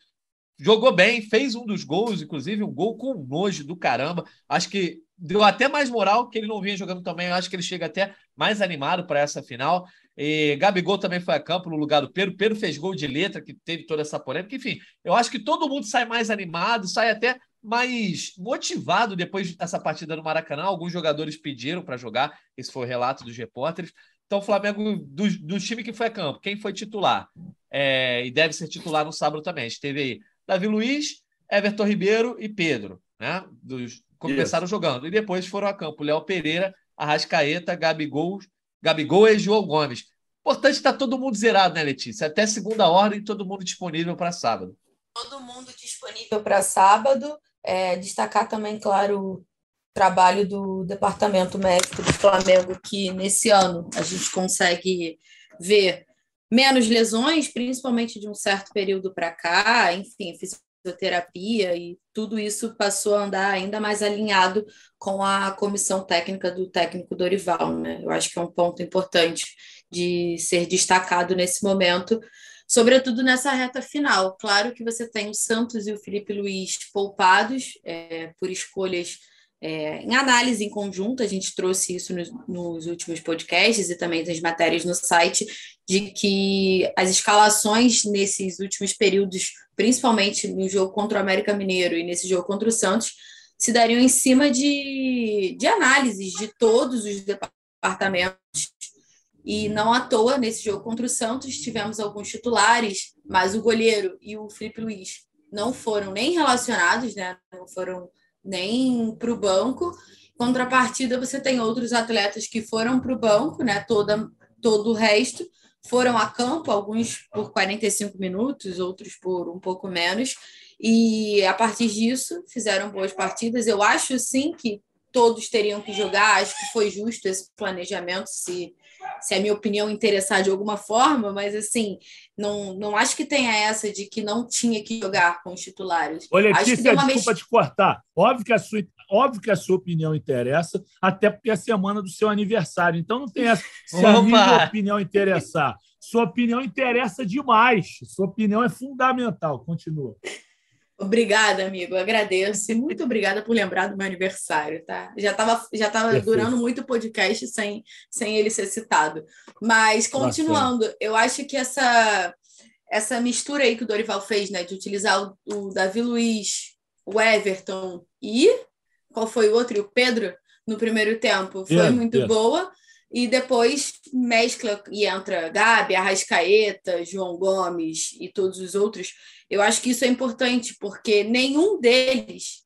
jogou bem, fez um dos gols, inclusive um gol com nojo do caramba. Acho que deu até mais moral, que ele não vinha jogando também. Acho que ele chega até mais animado para essa final. E Gabigol também foi a campo no lugar do Pedro. Pedro fez gol de letra, que teve toda essa polêmica. Enfim, eu acho que todo mundo sai mais animado, sai até mais motivado depois dessa partida no Maracanã. Alguns jogadores pediram para jogar, esse foi o relato dos repórteres. Então, o Flamengo, do, do time que foi a campo, quem foi titular? É, e deve ser titular no sábado também. A gente teve aí Davi Luiz, Everton Ribeiro e Pedro, né? Dos, começaram Isso. jogando. E depois foram a campo Léo Pereira, Arrascaeta, Gabigol, Gabigol e João Gomes. Importante estar tá todo mundo zerado, né, Letícia? Até segunda ordem, todo mundo disponível para sábado. Todo mundo disponível para sábado. É, destacar também, claro, o trabalho do departamento médico do Flamengo, que nesse ano a gente consegue ver menos lesões, principalmente de um certo período para cá, enfim, fisioterapia e tudo isso passou a andar ainda mais alinhado com a comissão técnica do técnico Dorival, né? Eu acho que é um ponto importante de ser destacado nesse momento, sobretudo nessa reta final. Claro que você tem o Santos e o Felipe Luiz poupados é, por escolhas é, em análise em conjunto, a gente trouxe isso nos, nos, últimos podcasts e também nas matérias no site, de que as escalações nesses últimos períodos, principalmente no jogo contra o América Mineiro e nesse jogo contra o Santos, se dariam em cima de, de análises de todos os departamentos. E não à toa, nesse jogo contra o Santos, tivemos alguns titulares, mas o goleiro e o Felipe Luiz não foram nem relacionados, né? não foram nem para o banco. Contrapartida, você tem outros atletas que foram para o banco, né? Toda, todo o resto foram a campo, alguns por 45 minutos, outros por um pouco menos. E a partir disso fizeram boas partidas. Eu acho sim que todos teriam que jogar, acho que foi justo esse planejamento, se se a minha opinião interessar de alguma forma, mas assim, não, não acho que tenha essa de que não tinha que jogar com os titulares. Olha, Letícia, desculpa te cortar. Óbvio que, a sua, óbvio que a sua opinião interessa, até porque é a semana do seu aniversário. Então não tem essa. Se a minha opinião interessar, sua opinião interessa demais. Sua opinião é fundamental. Continua. Obrigada, amigo. Agradeço. E muito obrigada por lembrar do meu aniversário, tá? Já estava já tava durando muito o podcast sem, sem ele ser citado. Mas, continuando, eu acho que essa, essa mistura aí que o Dorival fez, né? De utilizar o, o Davi Luiz, o Everton e... Qual foi o outro? E o Pedro, no primeiro tempo. Foi yeah, muito yeah. boa. E depois mescla e entra Gabi, Arrascaeta, João Gomes e todos os outros eu acho que isso é importante, porque nenhum deles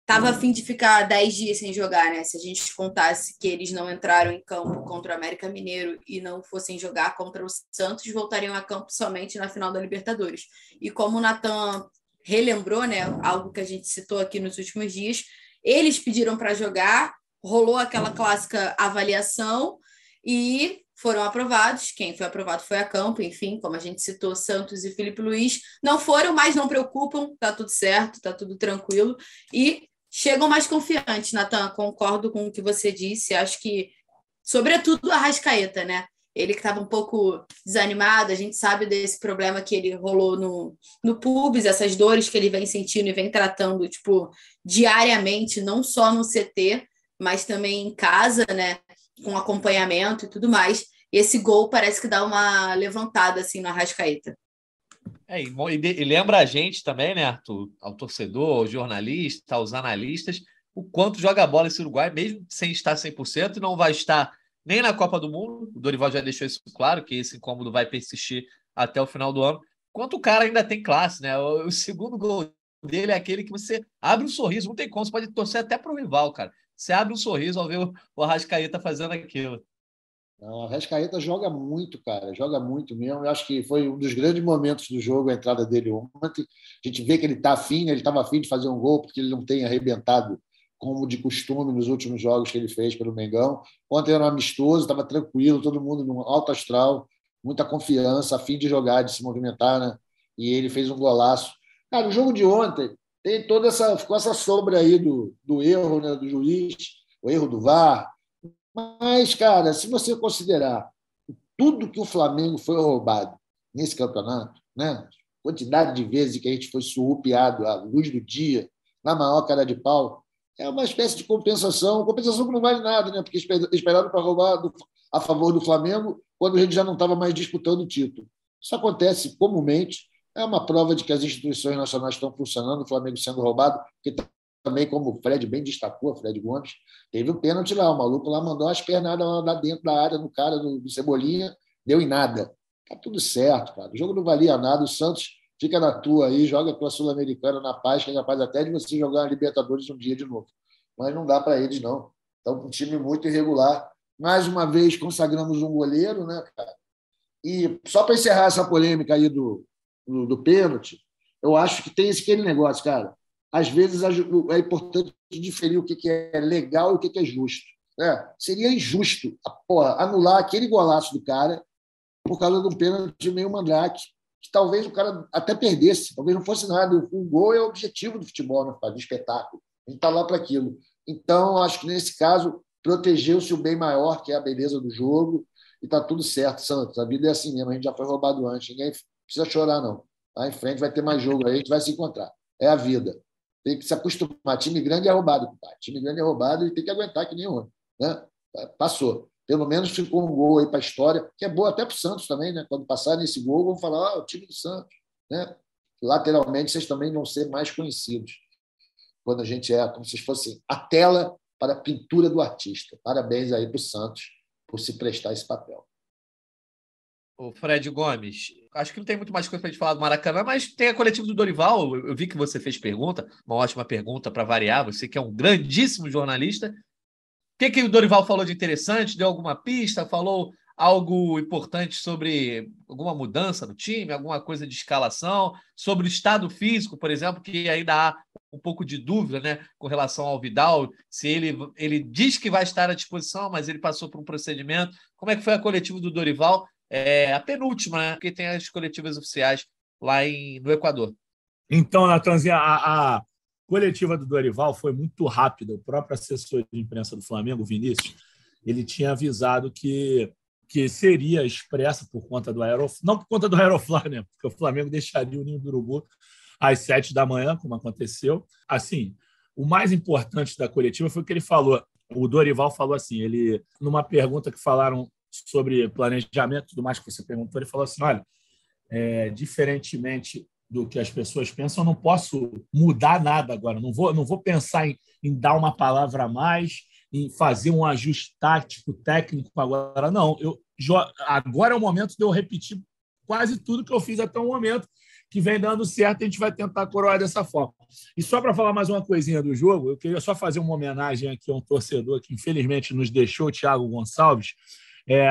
estava afim de ficar 10 dias sem jogar, né? Se a gente contasse que eles não entraram em campo contra o América Mineiro e não fossem jogar contra o Santos, voltariam a campo somente na final da Libertadores. E como o Natan relembrou, né, algo que a gente citou aqui nos últimos dias, eles pediram para jogar, rolou aquela clássica avaliação e foram aprovados. Quem foi aprovado foi a Campo, enfim, como a gente citou, Santos e Felipe Luiz. Não foram, mas não preocupam, tá tudo certo, tá tudo tranquilo. E chegam mais confiantes, Natan. Concordo com o que você disse. Acho que, sobretudo, a Rascaeta, né? Ele que estava um pouco desanimado, a gente sabe desse problema que ele rolou no, no pubis, essas dores que ele vem sentindo e vem tratando, tipo, diariamente, não só no CT, mas também em casa, né? com acompanhamento e tudo mais. E esse gol parece que dá uma levantada assim no Arrascaeta. É, e, lembra a gente também, né, Arthur, ao torcedor, ao jornalista, aos analistas, o quanto joga a bola esse Uruguai, mesmo sem estar 100%, e não vai estar nem na Copa do Mundo. O Dorival já deixou isso claro, que esse incômodo vai persistir até o final do ano. Quanto o cara ainda tem classe, né? O segundo gol dele é aquele que você abre um sorriso, não tem como, você pode torcer até para o rival, cara. Você abre um sorriso ao ver o Arrascaeta fazendo aquilo. Não, a Arrascaeta joga muito, cara, joga muito mesmo. Eu acho que foi um dos grandes momentos do jogo, a entrada dele ontem. A gente vê que ele está afim, né? ele estava afim de fazer um gol, porque ele não tem arrebentado como de costume nos últimos jogos que ele fez pelo Mengão. Ontem era um amistoso, estava tranquilo, todo mundo no alto astral, muita confiança, a fim de jogar, de se movimentar, né? E ele fez um golaço. Cara, o jogo de ontem tem toda essa ficou essa sombra aí do, do erro, né, do juiz, o erro do VAR. Mas, cara, se você considerar tudo que o Flamengo foi roubado nesse campeonato, né? Quantidade de vezes que a gente foi surrupiado à luz do dia, na maior cara de pau, é uma espécie de compensação, compensação que não vale nada, né? Porque esperaram para roubar do, a favor do Flamengo quando a gente já não estava mais disputando o título. Isso acontece comumente, é uma prova de que as instituições nacionais estão funcionando, o Flamengo sendo roubado, porque também, como o Fred bem destacou, Fred Gomes, teve um pênalti lá, o maluco lá mandou as pernadas lá dentro da área no cara do Cebolinha, deu em nada. Tá tudo certo, cara. O jogo não valia nada, o Santos fica na tua aí, joga a tua Sul-Americana na paz, que é capaz até de você jogar a Libertadores um dia de novo. Mas não dá para eles, não. Então, um time muito irregular. Mais uma vez, consagramos um goleiro, né, cara? E só para encerrar essa polêmica aí do, do, do pênalti, eu acho que tem esse aquele negócio, cara. Às vezes é importante diferir o que é legal e o que é justo. É, seria injusto porra, anular aquele golaço do cara por causa de um pênalti meio mandrake, que talvez o cara até perdesse, talvez não fosse nada. O gol é o objetivo do futebol, né, do espetáculo. A gente está lá para aquilo. Então, acho que nesse caso, protegeu-se o bem maior, que é a beleza do jogo, e está tudo certo, Santos. A vida é assim mesmo, a gente já foi roubado antes, ninguém precisa chorar, não. Lá em frente vai ter mais jogo aí, a gente vai se encontrar. É a vida. Tem que se acostumar. Time grande é roubado, pai. Time grande é roubado e tem que aguentar que nem homem. Né? Passou. Pelo menos ficou um gol aí para a história, que é boa até para o Santos também, né? Quando passarem esse gol, vão falar, ah, o time do Santos. Né? Lateralmente, vocês também vão ser mais conhecidos. Quando a gente é como se fosse a tela para a pintura do artista. Parabéns aí para o Santos por se prestar esse papel. O Fred Gomes, acho que não tem muito mais coisa para gente falar do Maracanã, mas tem a coletiva do Dorival. Eu vi que você fez pergunta, uma ótima pergunta para variar. Você que é um grandíssimo jornalista, o que, que o Dorival falou de interessante? Deu alguma pista? Falou algo importante sobre alguma mudança no time, alguma coisa de escalação, sobre o estado físico, por exemplo, que ainda há um pouco de dúvida né, com relação ao Vidal, se ele, ele diz que vai estar à disposição, mas ele passou por um procedimento. Como é que foi a coletiva do Dorival? É, a penúltima, né? Porque tem as coletivas oficiais lá em, no Equador. Então, Natanzinha, a, a, coletiva do Dorival foi muito rápida. O próprio assessor de imprensa do Flamengo, Vinícius, ele tinha avisado que, que seria expressa por conta do Aeroflá, não por conta do Aeroflá, né? Porque o Flamengo deixaria o Ninho do Urubu às sete da manhã, como aconteceu. Assim, o mais importante da coletiva foi o que ele falou. O Dorival falou assim, ele numa pergunta que falaram sobre planejamento e tudo mais que você perguntou, ele falou assim, olha, é, diferentemente do que as pessoas pensam, eu não posso mudar nada agora. Não vou, não vou pensar em, em dar uma palavra a mais, em fazer um ajuste tático, técnico agora. Não, eu, agora é o momento de eu repetir quase tudo que eu fiz até o momento, que vem dando certo, a gente vai tentar coroar dessa forma. E só para falar mais uma coisinha do jogo, eu queria só fazer uma homenagem aqui a um torcedor que infelizmente nos deixou, o Thiago Gonçalves. É,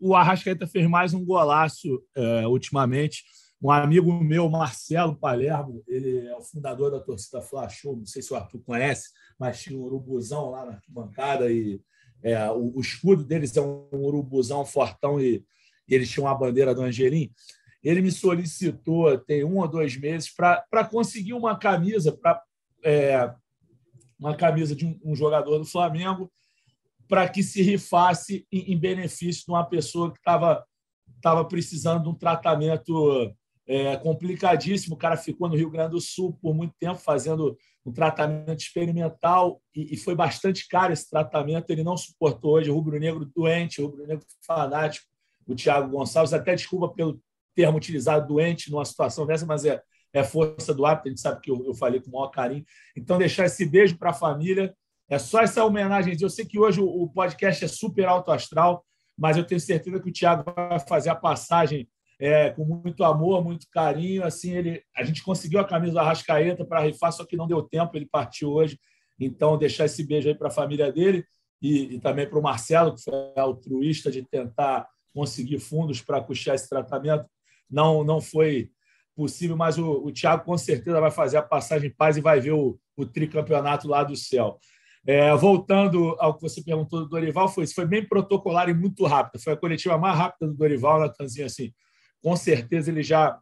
o Arrascaeta fez mais um golaço é, ultimamente um amigo meu, Marcelo Palermo, ele é o fundador da torcida Fla Show, não sei se o Arthur conhece, mas tinha um urubuzão lá na arquibancada e é, o, o, escudo deles é um urubuzão fortão e, e eles tinham a bandeira do Angelim. Ele me solicitou, tem um ou dois meses, para conseguir uma camisa, para é, uma camisa de um, um jogador do Flamengo, para que se rifasse em, em benefício de uma pessoa que estava estava precisando de um tratamento é complicadíssimo. O cara ficou no Rio Grande do Sul por muito tempo fazendo um tratamento experimental e, e foi bastante caro esse tratamento. Ele não suportou hoje. O rubro-negro doente, o rubro-negro fanático, o Thiago Gonçalves. Até desculpa pelo termo utilizado doente numa situação dessa, mas é, é força do hábito. A gente sabe que eu, eu falei com o maior carinho. Então, deixar esse beijo para a família. É só essa homenagem. Eu sei que hoje o, podcast é super alto astral, mas eu tenho certeza que o Thiago vai fazer a passagem é, com muito amor, muito carinho. Assim, ele, a gente conseguiu a camisa do Arrascaeta para rifar, só que não deu tempo, ele partiu hoje. Então, deixar esse beijo aí para a família dele e, e também para o Marcelo, que foi altruísta de tentar conseguir fundos para custear esse tratamento. Não, não foi possível, mas o, o Thiago com certeza vai fazer a passagem em paz e vai ver o, o tricampeonato lá do céu. É, voltando ao que você perguntou do Dorival, foi, foi bem protocolar e muito rápida. Foi a coletiva mais rápida do Dorival, Natanzinho, assim. Com certeza ele já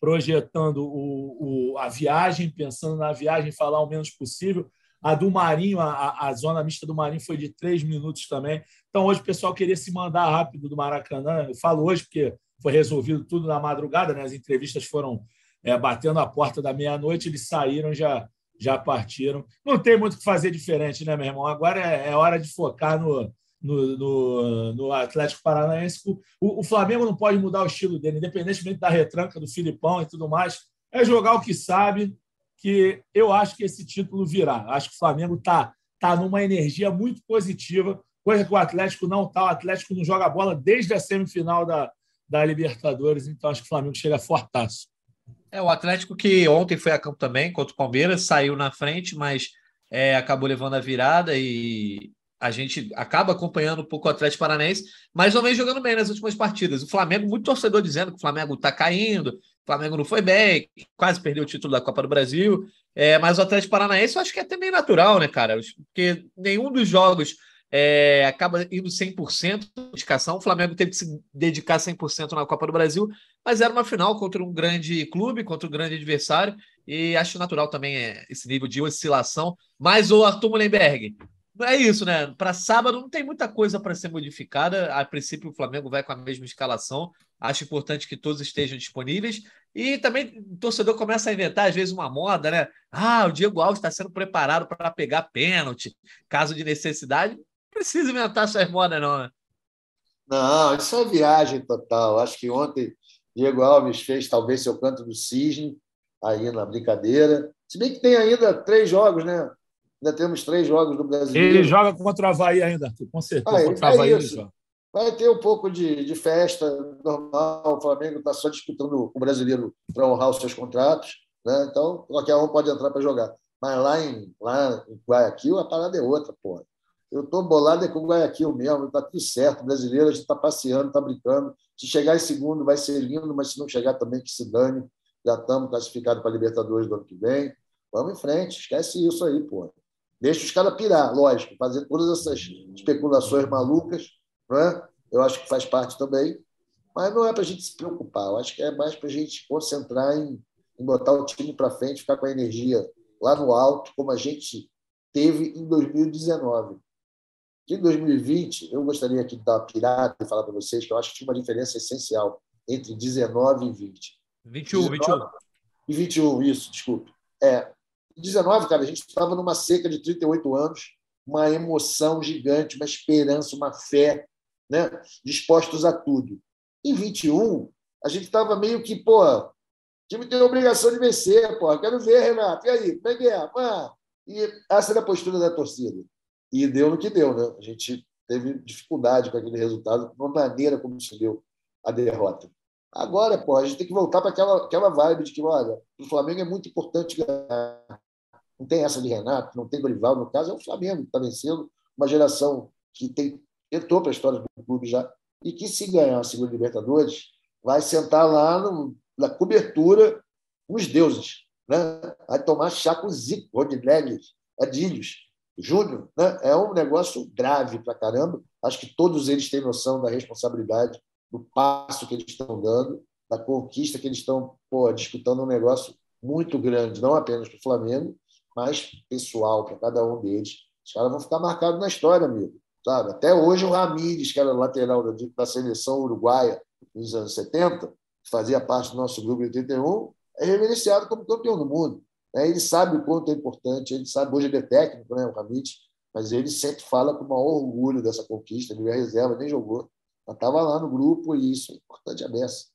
projetando o, o, a viagem, pensando na viagem, falar o menos possível. A do Marinho, a, a zona mista do Marinho foi de três minutos também. Então, hoje o pessoal queria se mandar rápido do Maracanã. Eu falo hoje porque foi resolvido tudo na madrugada, né? as entrevistas foram é, batendo a porta da meia-noite, eles saíram já já partiram. Não tem muito o que fazer diferente, né, meu irmão? Agora é, é hora de focar no, no, no, no Atlético Paranaense. O, o, Flamengo não pode mudar o estilo dele, independentemente da retranca do Filipão e tudo mais. É jogar o que sabe, que eu acho que esse título virá. Acho que o Flamengo está tá numa energia muito positiva, coisa que o Atlético não está. O Atlético não joga bola desde a semifinal da, da Libertadores, então acho que o Flamengo chega fortaço. É, o Atlético que ontem foi a campo também contra o Palmeiras, saiu na frente, mas é, acabou levando a virada e a gente acaba acompanhando um pouco o Atlético Paranaense, mas não vem jogando bem nas últimas partidas. O Flamengo, muito torcedor dizendo que o Flamengo está caindo, o Flamengo não foi bem, quase perdeu o título da Copa do Brasil. É, mas o Atlético Paranaense eu acho que é até meio natural, né, cara? Porque nenhum dos jogos é, acaba indo 100% de dedicação. O Flamengo teve que se dedicar 100% na Copa do Brasil, mas era uma final contra um grande clube, contra um grande adversário, e acho natural também é, esse nível de oscilação. Mas o Arthur Mullenberg, é isso, né? Para sábado não tem muita coisa para ser modificada. A princípio, o Flamengo vai com a mesma escalação. Acho importante que todos estejam disponíveis. E também o torcedor começa a inventar, às vezes, uma moda, né? Ah, o Diego Alves está sendo preparado para pegar pênalti, caso de necessidade precisa inventar essas modas, não, né? Não, isso é viagem total. Acho que ontem Diego Alves fez talvez seu canto do cisne aí na brincadeira. Se bem que tem ainda três jogos, né? Ainda temos três jogos do Brasileiro. Ele joga contra o Havaí ainda, com certeza. Ah, contra o Havaí é Vai ter um pouco de, de festa normal. O Flamengo está só disputando o brasileiro para honrar os seus contratos. Né? Então, qualquer um pode entrar para jogar. Mas lá em, lá em Guayaquil, a parada é outra, porra. Eu estou bolado é com o Guayaquil mesmo, está tudo certo. O brasileiro, a gente está passeando, está brincando. Se chegar em segundo, vai ser lindo, mas se não chegar também, que se dane. Já estamos classificados para a Libertadores do ano que vem. Vamos em frente, esquece isso aí, pô. Deixa os caras pirar, lógico, fazer todas essas especulações malucas, não é? eu acho que faz parte também, mas não é para a gente se preocupar, eu acho que é mais para a gente concentrar em, em botar o time para frente, ficar com a energia lá no alto, como a gente teve em 2019. Em 2020, eu gostaria aqui de dar uma pirada e falar para vocês que eu acho que tinha uma diferença essencial entre 19 e 20. 21, 19, 21. E 21, isso, desculpe. É, 19, cara, a gente estava numa seca de 38 anos, uma emoção gigante, uma esperança, uma fé, né? dispostos a tudo. Em 21, a gente estava meio que, pô, o time tem a obrigação de vencer, pô, quero ver, Renato, e aí, como é que é? E essa era a postura da torcida. E deu no que deu, né? A gente teve dificuldade com aquele resultado, de maneira como se deu a derrota. Agora, pô, a gente tem que voltar para aquela, aquela vibe de que, olha, o Flamengo é muito importante ganhar. Não tem essa de Renato, não tem Dorival, no caso, é o Flamengo que está vencendo uma geração que tem, entrou para a história do clube já, e que, se ganhar a segunda Libertadores, vai sentar lá no, na cobertura com os deuses. Né? Vai tomar chá com Zico, Rodinelli, Adílios, Júnior, né? é um negócio grave para caramba. Acho que todos eles têm noção da responsabilidade, do passo que eles estão dando, da conquista que eles estão pô, disputando um negócio muito grande, não apenas para o Flamengo, mas pessoal para cada um deles. Os caras vão ficar marcados na história, amigo. Sabe? Até hoje o Ramires, que era lateral da seleção uruguaia nos anos 70, que fazia parte do nosso grupo de 81, é reverenciado como campeão do mundo. Né? Ele sabe o quanto é importante, ele sabe, hoje ele é técnico, né, o Hamid, mas ele sempre fala com o maior orgulho dessa conquista. Ele é reserva, nem jogou, mas estava lá no grupo e isso é importante a beça.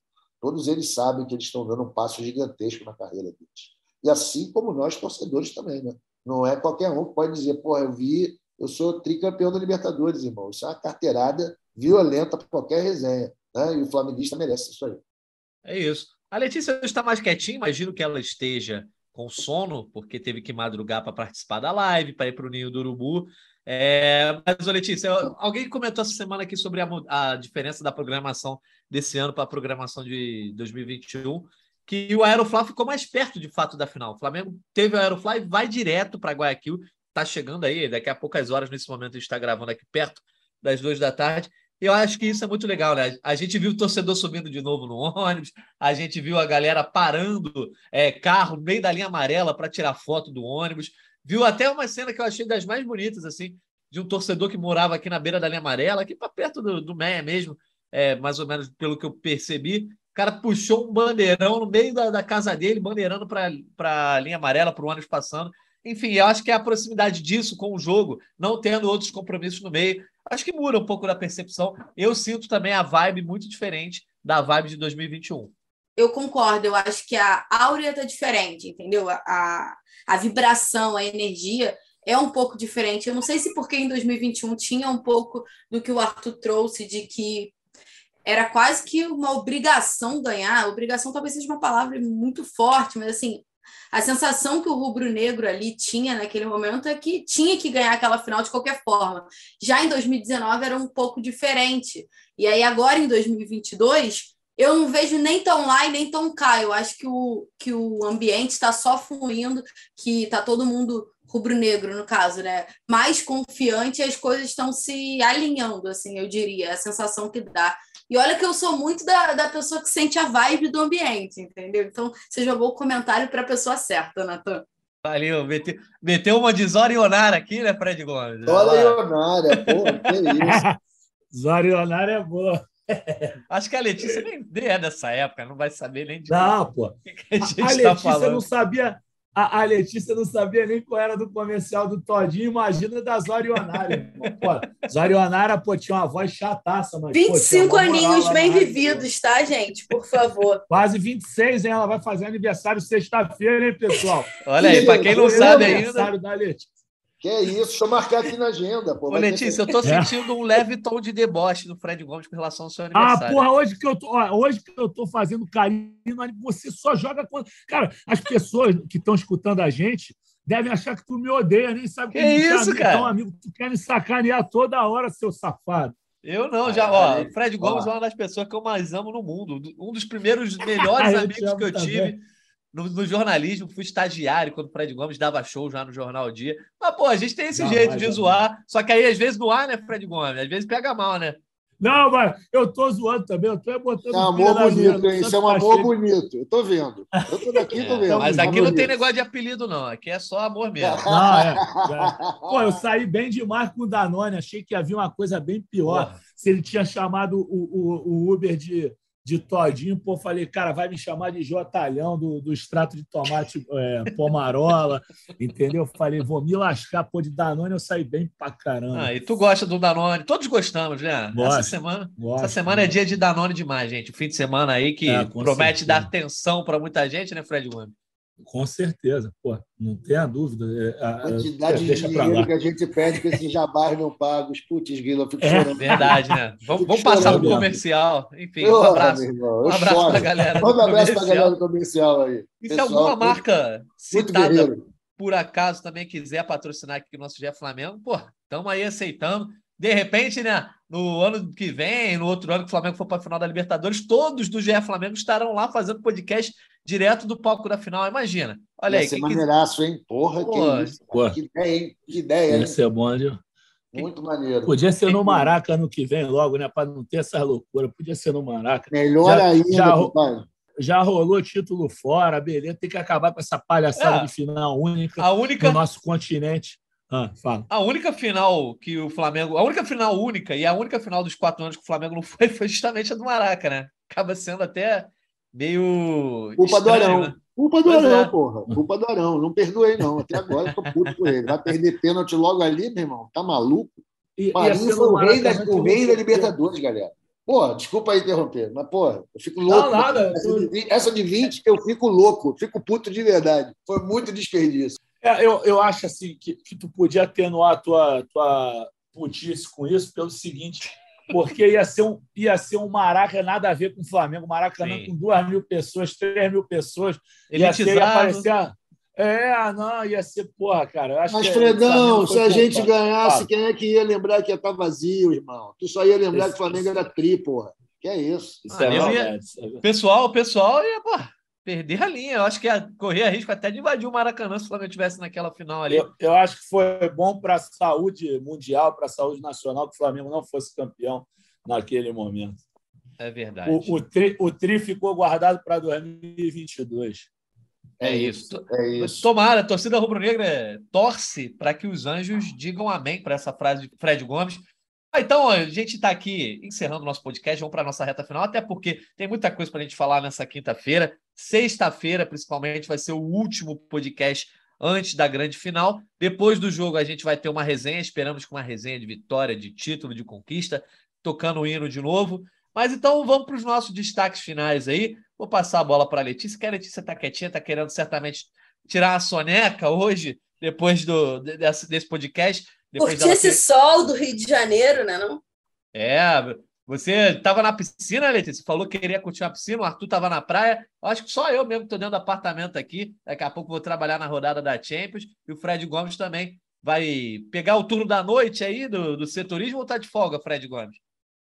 Todos eles sabem que eles estão dando um passo gigantesco na carreira deles. E assim como nós, torcedores também. Né? Não é qualquer um que pode dizer, porra, eu vi, eu sou tricampeão da Libertadores, irmão. Isso é uma carteirada violenta para qualquer resenha. Né? E o flamenguista merece isso aí. É isso. A Letícia está mais quietinha, imagino que ela esteja com sono, porque teve que madrugar para participar da live, para ir para o Ninho do Urubu. É, mas, Letícia, alguém comentou essa semana aqui sobre a, a diferença da programação desse ano para a programação de 2021, que o Aeroflá ficou mais perto, de fato, da final. O Flamengo teve o Aeroflá e vai direto para Guayaquil, está chegando aí, daqui a poucas horas, nesse momento, a gente está gravando aqui perto das duas da tarde. Eu acho que isso é muito legal, né? A gente viu o torcedor subindo de novo no ônibus, a gente viu a galera parando é, carro no meio da linha amarela para tirar foto do ônibus. Viu até uma cena que eu achei das mais bonitas, assim, de um torcedor que morava aqui na beira da linha amarela, aqui para perto do, do Meia mesmo, é, mais ou menos pelo que eu percebi. O cara puxou um bandeirão no meio da, da casa dele, bandeirando para a linha amarela, para o ônibus passando. Enfim, eu acho que é a proximidade disso com o jogo, não tendo outros compromissos no meio, acho que muda um pouco da percepção. Eu sinto também a vibe muito diferente da vibe de 2021. Eu concordo, eu acho que a áurea tá diferente, entendeu? A, a, a vibração, a energia é um pouco diferente. Eu não sei se porque em 2021 tinha um pouco do que o Arthur trouxe, de que era quase que uma obrigação ganhar. Obrigação talvez seja uma palavra muito forte, mas assim, a sensação que o rubro-negro ali tinha naquele momento é que tinha que ganhar aquela final de qualquer forma. Já em 2019 era um pouco diferente. E aí agora em 2022 eu não vejo nem tão lá e nem tão cá. Eu acho que o, que o ambiente está só fluindo, que está todo mundo rubro-negro, no caso, né? Mais confiante, as coisas estão se alinhando, assim, eu diria, a sensação que dá. E olha que eu sou muito da, da pessoa que sente a vibe do ambiente, entendeu? Então, você jogou o comentário para a pessoa certa, Natan. Valeu, meteu, meteu uma de Zorionara aqui, né, Fred Gomes? Zorionara, pô, que isso. Zorionara é boa. Acho que a Letícia nem, é dessa época, não vai saber nem de não, pô. que, que a gente a, a tá Letícia falando. não sabia a, a, Letícia não sabia nem qual era do comercial do Todinho, imagina da Zorionara. pô, Zorionara, pô, tinha uma voz chataça, mas. 25 pô, aninhos bem vividos, tá, gente? Por favor. Quase 26, hein? Ela vai fazer aniversário sexta-feira, hein, pessoal? Olha aí, para quem não sabe ainda. Aniversário da Letícia. Que é isso, deixa eu marcar aqui na agenda. Pô, Ô, Letícia, ter... eu tô é. sentindo um leve tom de deboche do Fred Gomes com relação ao seu aniversário. Ah, porra, hoje que eu tô, ó, hoje que eu tô fazendo carinho, você só joga com. Cara, as pessoas que estão escutando a gente devem achar que tu me odeia, nem sabe que, que isso, cara. Então, amigo, tu quer me sacanear toda hora, seu safado. Eu não, já, ó, Fred Gomes ó. é uma das pessoas que eu mais amo no mundo. Um dos primeiros melhores amigos que eu também. No, no, jornalismo, fui estagiário quando o Fred Gomes dava show já no Jornal Dia. Mas, pô, a gente tem esse não, jeito de zoar. Só que aí, às vezes, no ar, né, Fred Gomes? Às vezes pega mal, né? Não, mas eu tô zoando também, eu tô botando. É um amor bonito, hein? Isso é um amor bonito. Eu tô vendo. Eu tô daqui, é, tô vendo. Mas aqui não tem negócio de apelido, não. Aqui é só amor mesmo. Não, é, é. Pô, eu saí bem demais com o Danone, achei que havia uma coisa bem pior. Porra. Se ele tinha chamado o, o, o Uber de de todinho, pô, falei, cara, vai me chamar de Jotalhão do, do extrato de tomate é, pomarola, entendeu? Falei, vou me lascar, pô, de Danone eu saí bem pra caramba. Ah, e tu gosta do Danone, todos gostamos, né? Gosto, essa semana, gosto, essa semana é dia de Danone demais, gente. O fim de semana aí que é, promete certeza. dar atenção para muita gente, né, Fred Gomes? Com certeza, pô, não tenha dúvida. É, a quantidade de dinheiro que a gente perde com esses jabás não pagos. Putz, Guilherme, eu fico é. chorando. Verdade, né? Vamos, vamos passar no comercial. Enfim, um abraço. Irmão, um abraço para a galera. Um abraço para a galera do comercial aí. E Pessoal, se alguma marca citada por acaso também quiser patrocinar aqui o nosso GE Flamengo, pô, estamos aí aceitando. De repente, né, no ano que vem, no outro ano que o Flamengo for para a final da Libertadores, todos do GE Flamengo estarão lá fazendo podcast direto do palco da final. Imagina. Olha Ia aí. Ser maneiraço, hein? Porra, Pô, que, isso. que ideia, hein? Que ideia, hein? Ia é bom, viu? Muito maneiro. Podia ser no Maraca ano que vem, logo, né? Para não ter essa loucura. Podia ser no Maraca. Melhor já, ainda, já, já rolou título fora, beleza. Tem que acabar com essa palhaçada é. de final única, a única no nosso continente. Ah, fala. A única final que o Flamengo. A única final única e a única final dos quatro anos que o Flamengo não foi foi justamente a do Maraca, né? Acaba sendo até meio. Culpa estranho, do Arão. Né? Culpa do pois Arão, é. porra. Culpa do Arão. Não perdoei, não. Até agora eu tô puto com ele. Vai perder pênalti logo ali, meu irmão. Tá maluco? E, Marinho foi o rei, da, o rei da Libertadores, galera. Pô, desculpa aí interromper, mas, pô, eu fico louco. Não, nada. Essa de, essa de 20, eu fico louco, fico puto de verdade. Foi muito desperdício. É, eu, eu acho assim que, que tu podia atenuar a tua, tua putice com isso pelo seguinte: porque ia ser um, ia ser um Maraca nada a ver com o Flamengo. Maracanã Sim. com duas mil pessoas, três mil pessoas. Ia, ser, ia aparecer. É, não, ia ser, porra, cara. Mas, Fredão, se a gente ganhasse, quem é que ia lembrar que ia estar tá vazio, irmão? Tu só ia lembrar que o Flamengo era tri, porra. Que é isso? isso ah, é ia... Pessoal, pessoal ia, porra. Perder a linha. Eu acho que ia correr a risco até de invadir o Maracanã se o Flamengo estivesse naquela final ali. Eu, eu acho que foi bom para a saúde mundial, para a saúde nacional, que o Flamengo não fosse campeão naquele momento. É verdade. O, o, tri, o tri ficou guardado para 2022. É isso. É isso. Tomara, a torcida rubro-negra torce para que os anjos digam amém para essa frase de Fred Gomes. Ah, então, a gente está aqui encerrando o nosso podcast, vamos para a nossa reta final, até porque tem muita coisa para a gente falar nessa quinta-feira. Sexta-feira, principalmente, vai ser o último podcast antes da grande final. Depois do jogo, a gente vai ter uma resenha, esperamos com uma resenha de vitória, de título, de conquista, tocando o hino de novo. Mas então vamos para os nossos destaques finais aí. Vou passar a bola para a Letícia, que a Letícia está quietinha, está querendo certamente tirar a soneca hoje, depois do, desse, desse podcast. Curtir esse ter... sol do Rio de Janeiro, né? Não? É, você estava na piscina, Letícia? Falou que queria curtir a piscina, o Arthur estava na praia. Eu acho que só eu mesmo estou dentro do apartamento aqui. Daqui a pouco vou trabalhar na rodada da Champions. E o Fred Gomes também vai pegar o turno da noite aí do, do setorismo ou está de folga, Fred Gomes?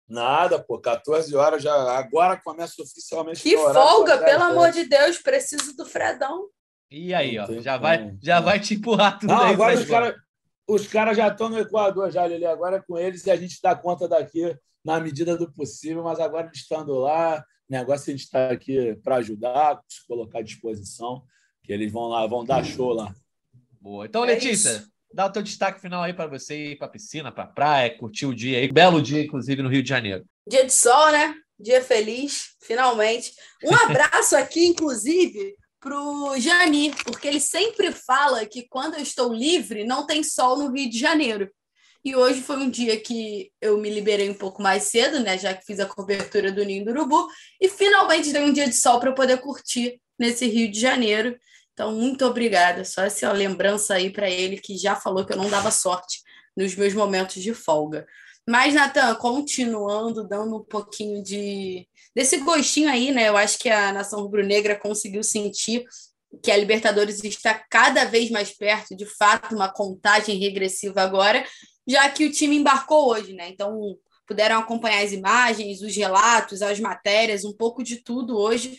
Nada, pô, 14 horas já. Agora começa oficialmente. Que folga, pelo amor de Deus, preciso do Fredão. E aí, ó, já vai, já vai te empurrar tudo Não, aí. Agora os caras os cara já estão no Equador, já, Lili. Agora é com eles e a gente dá conta daqui na medida do possível, mas agora estando lá, negócio é a gente está aqui para ajudar, se colocar à disposição, que eles vão lá, vão dar show lá. Boa. Então, é Letícia, isso. dá o teu destaque final aí para você ir para a piscina, para a praia, curtir o dia aí. Belo dia, inclusive, no Rio de Janeiro. Dia de sol, né? Dia feliz, finalmente. Um abraço aqui, inclusive, para o Jani, porque ele sempre fala que quando eu estou livre, não tem sol no Rio de Janeiro. E hoje foi um dia que eu me liberei um pouco mais cedo, né? Já que fiz a cobertura do Ninho do Urubu. E finalmente dei um dia de sol para poder curtir nesse Rio de Janeiro. Então, muito obrigada. Só essa lembrança aí para ele, que já falou que eu não dava sorte nos meus momentos de folga. Mas, Natan, continuando, dando um pouquinho de desse gostinho aí, né? Eu acho que a nação rubro-negra conseguiu sentir que a Libertadores está cada vez mais perto, de fato, uma contagem regressiva agora já que o time embarcou hoje, né? Então puderam acompanhar as imagens, os relatos, as matérias, um pouco de tudo hoje.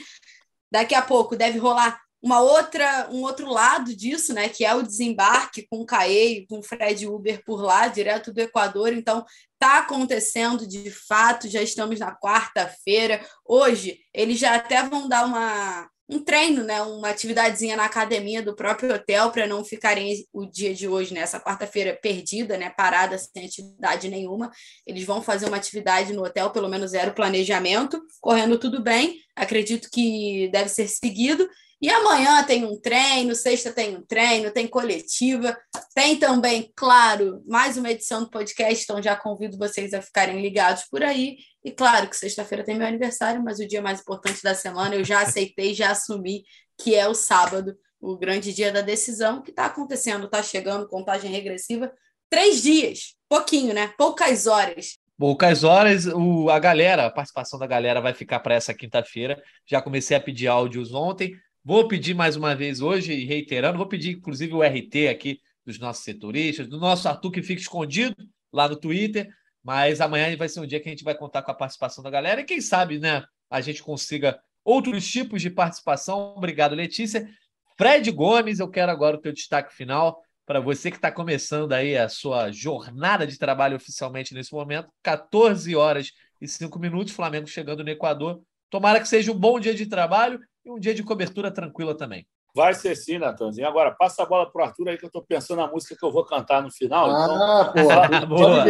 Daqui a pouco deve rolar uma outra, um outro lado disso, né, que é o desembarque com o Caê com o Fred Uber por lá, direto do Equador. Então, está acontecendo de fato, já estamos na quarta-feira. Hoje, eles já até vão dar uma um treino, né, uma atividadezinha na academia do próprio hotel para não ficarem o dia de hoje, nessa né, quarta-feira perdida, né, parada sem atividade nenhuma. Eles vão fazer uma atividade no hotel, pelo menos zero planejamento, correndo tudo bem. Acredito que deve ser seguido. E amanhã tem um treino, sexta tem um treino, tem coletiva, tem também, claro, mais uma edição do podcast, então já convido vocês a ficarem ligados por aí. E claro que sexta-feira tem meu aniversário, mas o dia mais importante da semana eu já aceitei, já assumi que é o sábado, o grande dia da decisão, que está acontecendo, está chegando, contagem regressiva. Três dias, pouquinho, né? Poucas horas. Poucas horas, o, a galera, a participação da galera vai ficar para essa quinta-feira. Já comecei a pedir áudios ontem. Vou pedir mais uma vez hoje, reiterando, vou pedir inclusive o RT aqui dos nossos setoristas, do nosso Arthur que fica escondido lá no Twitter, mas amanhã vai ser um dia que a gente vai contar com a participação da galera e quem sabe, né, a gente consiga outros tipos de participação. Obrigado, Letícia. Fred Gomes, eu quero agora o teu destaque final para você que está começando aí a sua jornada de trabalho oficialmente nesse momento. 14 horas e 5 minutos, Flamengo chegando no Equador. Tomara que seja um bom dia de trabalho e um dia de cobertura tranquila também. Vai ser sim, Natanzinho. Agora, passa a bola para o Arthur aí, que eu estou pensando na música que eu vou cantar no final. Ah, então, boa.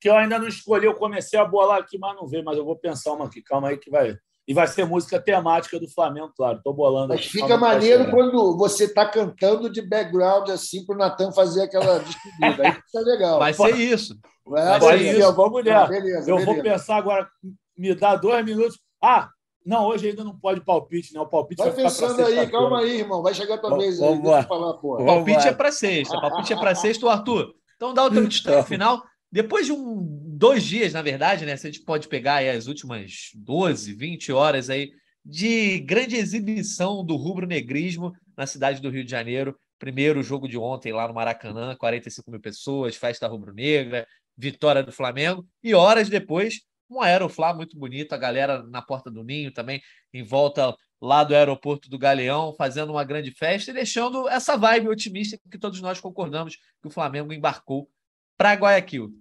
Que eu ainda não escolhi, eu comecei a bolar aqui, mas não veio, mas eu vou pensar uma aqui. Calma aí que vai. E vai ser música temática do Flamengo, claro. Estou bolando. Mas fica maneiro quando você está cantando de background assim para o Natan fazer aquela despedida. Aí fica legal. Vai ser isso. Vai, vai ser isso. Vamos nessa. Ah, beleza, eu beleza. vou pensar agora. Me dá dois minutos. Ah, não, hoje ainda não pode palpite, né? O palpite vai, vai pensando aí, calma aí, irmão. Vai chegar a tua vez aí. Deixa eu falar, porra. O palpite é para sexta. O palpite é para sexta, o Arthur. Então dá o teu destaque final. Depois de um, dois dias, na verdade, né? Se a gente pode pegar aí as últimas 12, 20 horas aí de grande exibição do rubro-negrismo na cidade do Rio de Janeiro. Primeiro jogo de ontem lá no Maracanã, 45 mil pessoas, festa rubro-negra, vitória do Flamengo. E horas depois, um aeroflá muito bonito, a galera na porta do ninho também, em volta lá do aeroporto do Galeão, fazendo uma grande festa e deixando essa vibe otimista que todos nós concordamos que o Flamengo embarcou para Guayaquil.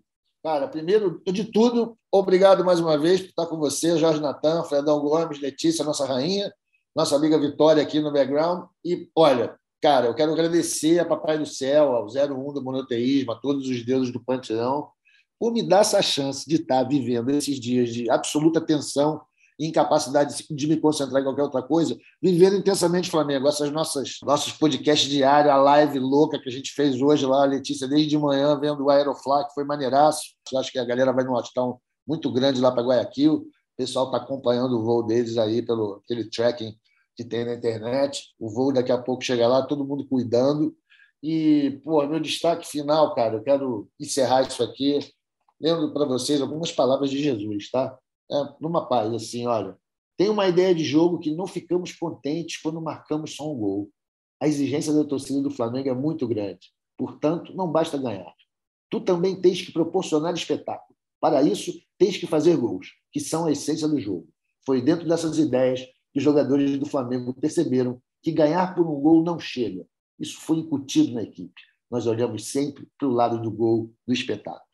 Cara, primeiro de tudo, obrigado mais uma vez por estar com você, Jorge Natan, Fredão Gomes, Letícia, nossa rainha, nossa amiga Vitória aqui no background. E olha, cara, eu quero agradecer a Papai do Céu, ao 01 do monoteísmo, a todos os deuses do panteão, por me dar essa chance de estar vivendo esses dias de absoluta tensão incapacidade de me concentrar em qualquer outra coisa, vivendo intensamente Flamengo. Essas nossas nossos podcasts diários, a live louca que a gente fez hoje lá, Letícia, desde de manhã, vendo o Aeroflá, que foi maneiraço. Acho que a galera vai num hostão muito grande lá para Guayaquil. O pessoal está acompanhando o voo deles aí pelo aquele tracking que tem na internet. O voo daqui a pouco chega lá, todo mundo cuidando. E, pô, meu destaque final, cara, eu quero encerrar isso aqui lendo para vocês algumas palavras de Jesus, tá? é, numa paz, assim, olha, tem uma ideia de jogo que não ficamos contentes quando marcamos só um gol. A exigência da torcida do Flamengo é muito grande. Portanto, não basta ganhar. Tu também tens que proporcionar espetáculo. Para isso, tens que fazer gols, que são a essência do jogo. Foi dentro dessas ideias que os jogadores do Flamengo perceberam que ganhar por um gol não chega. Isso foi incutido na equipe. Nós olhamos sempre para o lado do gol, do espetáculo.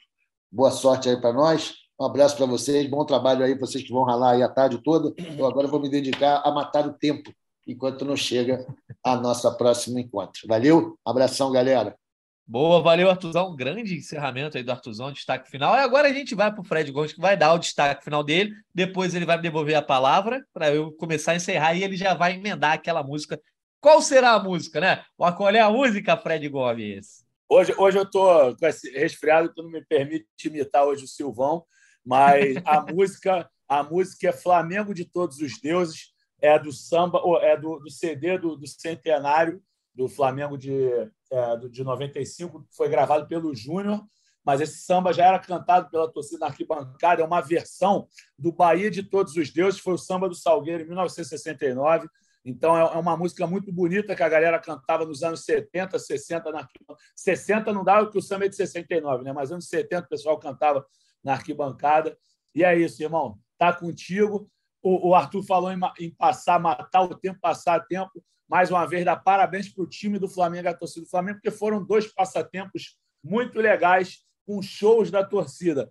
Boa sorte aí para nós. Um abraço para vocês, bom trabalho aí, vocês que vão ralar aí a tarde toda. Eu agora vou me dedicar a matar o tempo enquanto não chega a nossa próximo encontro. Valeu? Abração, galera. Boa, valeu, Artuzão. Um grande encerramento aí do Artuzão, destaque final. E agora a gente vai para o Fred Gomes, que vai dar o destaque final dele. Depois ele vai me devolver a palavra para eu começar a encerrar e ele já vai emendar aquela música. Qual será a música, né? Qual é a música, Fred Gomes? Hoje, hoje eu estou com esse resfriado que não me permite imitar hoje o Silvão, mas a música, a música é Flamengo de Todos os Deuses, é do samba, é do, do CD do, do, centenário do Flamengo de, é, de 95, foi gravado pelo Júnior, mas esse samba já era cantado pela torcida na arquibancada, é uma versão do Bahia de Todos os Deuses, foi o samba do Salgueiro em 1969. Então é, é uma música muito bonita que a galera cantava nos anos 70, 60 na 60 não dava porque o samba é de 69, né? Mas anos 70 o pessoal cantava na arquibancada. E é isso, irmão. Tá contigo. O, o Arthur falou em, em, passar, matar o tempo, passar tempo. Mais uma vez, dar parabéns para o time do Flamengo a torcida do Flamengo, porque foram dois passatempos muito legais, com shows da torcida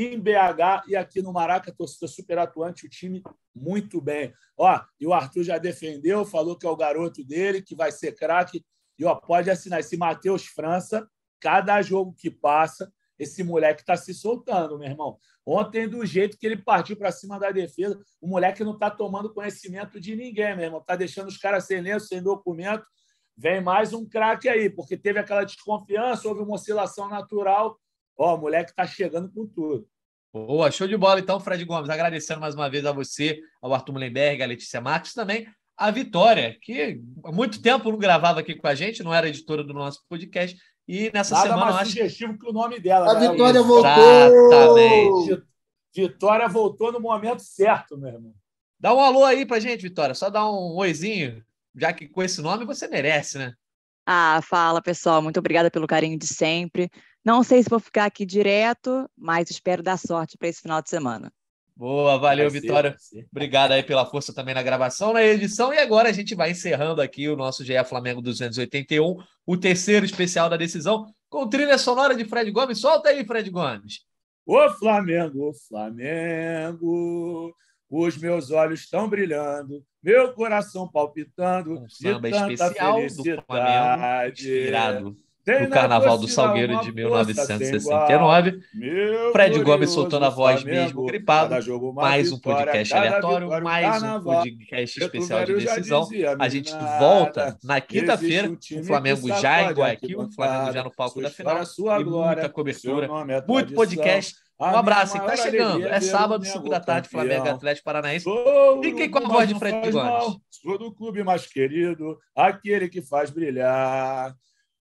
em BH e aqui no Maraca, torcida super atuante, o time muito bem. Ó, e o Arthur já defendeu, falou que é o garoto dele, que vai ser craque. E ó, pode assinar esse Matheus França, cada jogo que passa, esse moleque está se soltando, meu irmão. Ontem, do jeito que ele partiu para cima da defesa, o moleque não está tomando conhecimento de ninguém, meu irmão. Está deixando os caras sem lenço, sem documento. Vem mais um craque aí, porque teve aquela desconfiança, houve uma oscilação natural. Ó, o moleque está chegando com tudo. Boa, show de bola então, Fred Gomes. Agradecendo mais uma vez a você, ao Arthur Mullenberg, a Letícia Marques, também a Vitória, que há muito tempo não gravava aqui com a gente, não era editora do nosso podcast, e nessa Nada semana mais eu acho sugestivo que o nome dela. A né? Vitória voltou! Exatamente. Vitória voltou no momento certo, meu irmão. Dá um alô aí pra gente, Vitória. Só dá um oizinho, já que com esse nome você merece, né? Ah, fala pessoal, muito obrigada pelo carinho de sempre. Não sei se vou ficar aqui direto, mas espero dar sorte para esse final de semana. Boa, valeu, vai Vitória. Ser, Obrigado aí pela força também na gravação, na edição. E agora a gente vai encerrando aqui o nosso GE Flamengo 281, o terceiro especial da decisão, com trilha sonora de Fred Gomes. Solta aí, Fred Gomes. O Flamengo, o Flamengo, os meus olhos estão brilhando, meu coração palpitando. Um samba especial do Flamengo, inspirado no Carnaval do Salgueiro de 1969. Fred Gomes soltando a voz mesmo, gripado. Mais um podcast aleatório, mais um podcast especial de decisão. A gente volta na quinta-feira, o Flamengo já em Guayaquil, o Flamengo já no palco da final. E muita cobertura, muito podcast. Um abraço, e tá chegando. É sábado, 5 da tarde, Flamengo Atlético Paranaense. Fiquem com a voz de Fred Gomes. Sou do clube mais querido, aquele que faz brilhar.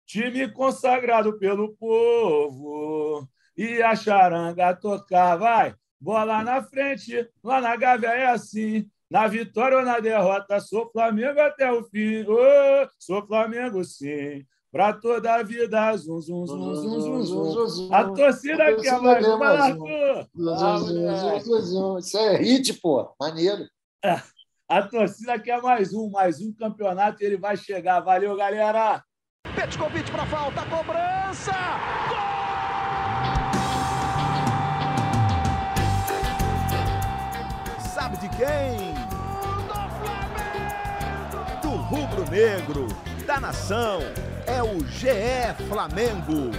Time consagrado pelo povo. E a charanga tocar, vai. Bola na frente, lá na Gávea é assim. Na vitória ou na derrota, sou Flamengo até o fim. Oh, sou Flamengo sim. Pra toda a vida, zum, zum, zum, zum, zum, zum. zum. A torcida quer mais, Marco. Isso é hit, pô. Maneiro. É. A torcida quer mais um, mais um campeonato e ele vai chegar. Valeu, galera! Petkovic para falta, cobrança! Gol! Sabe de quem? Do rubro-negro, da nação, é o GE Flamengo.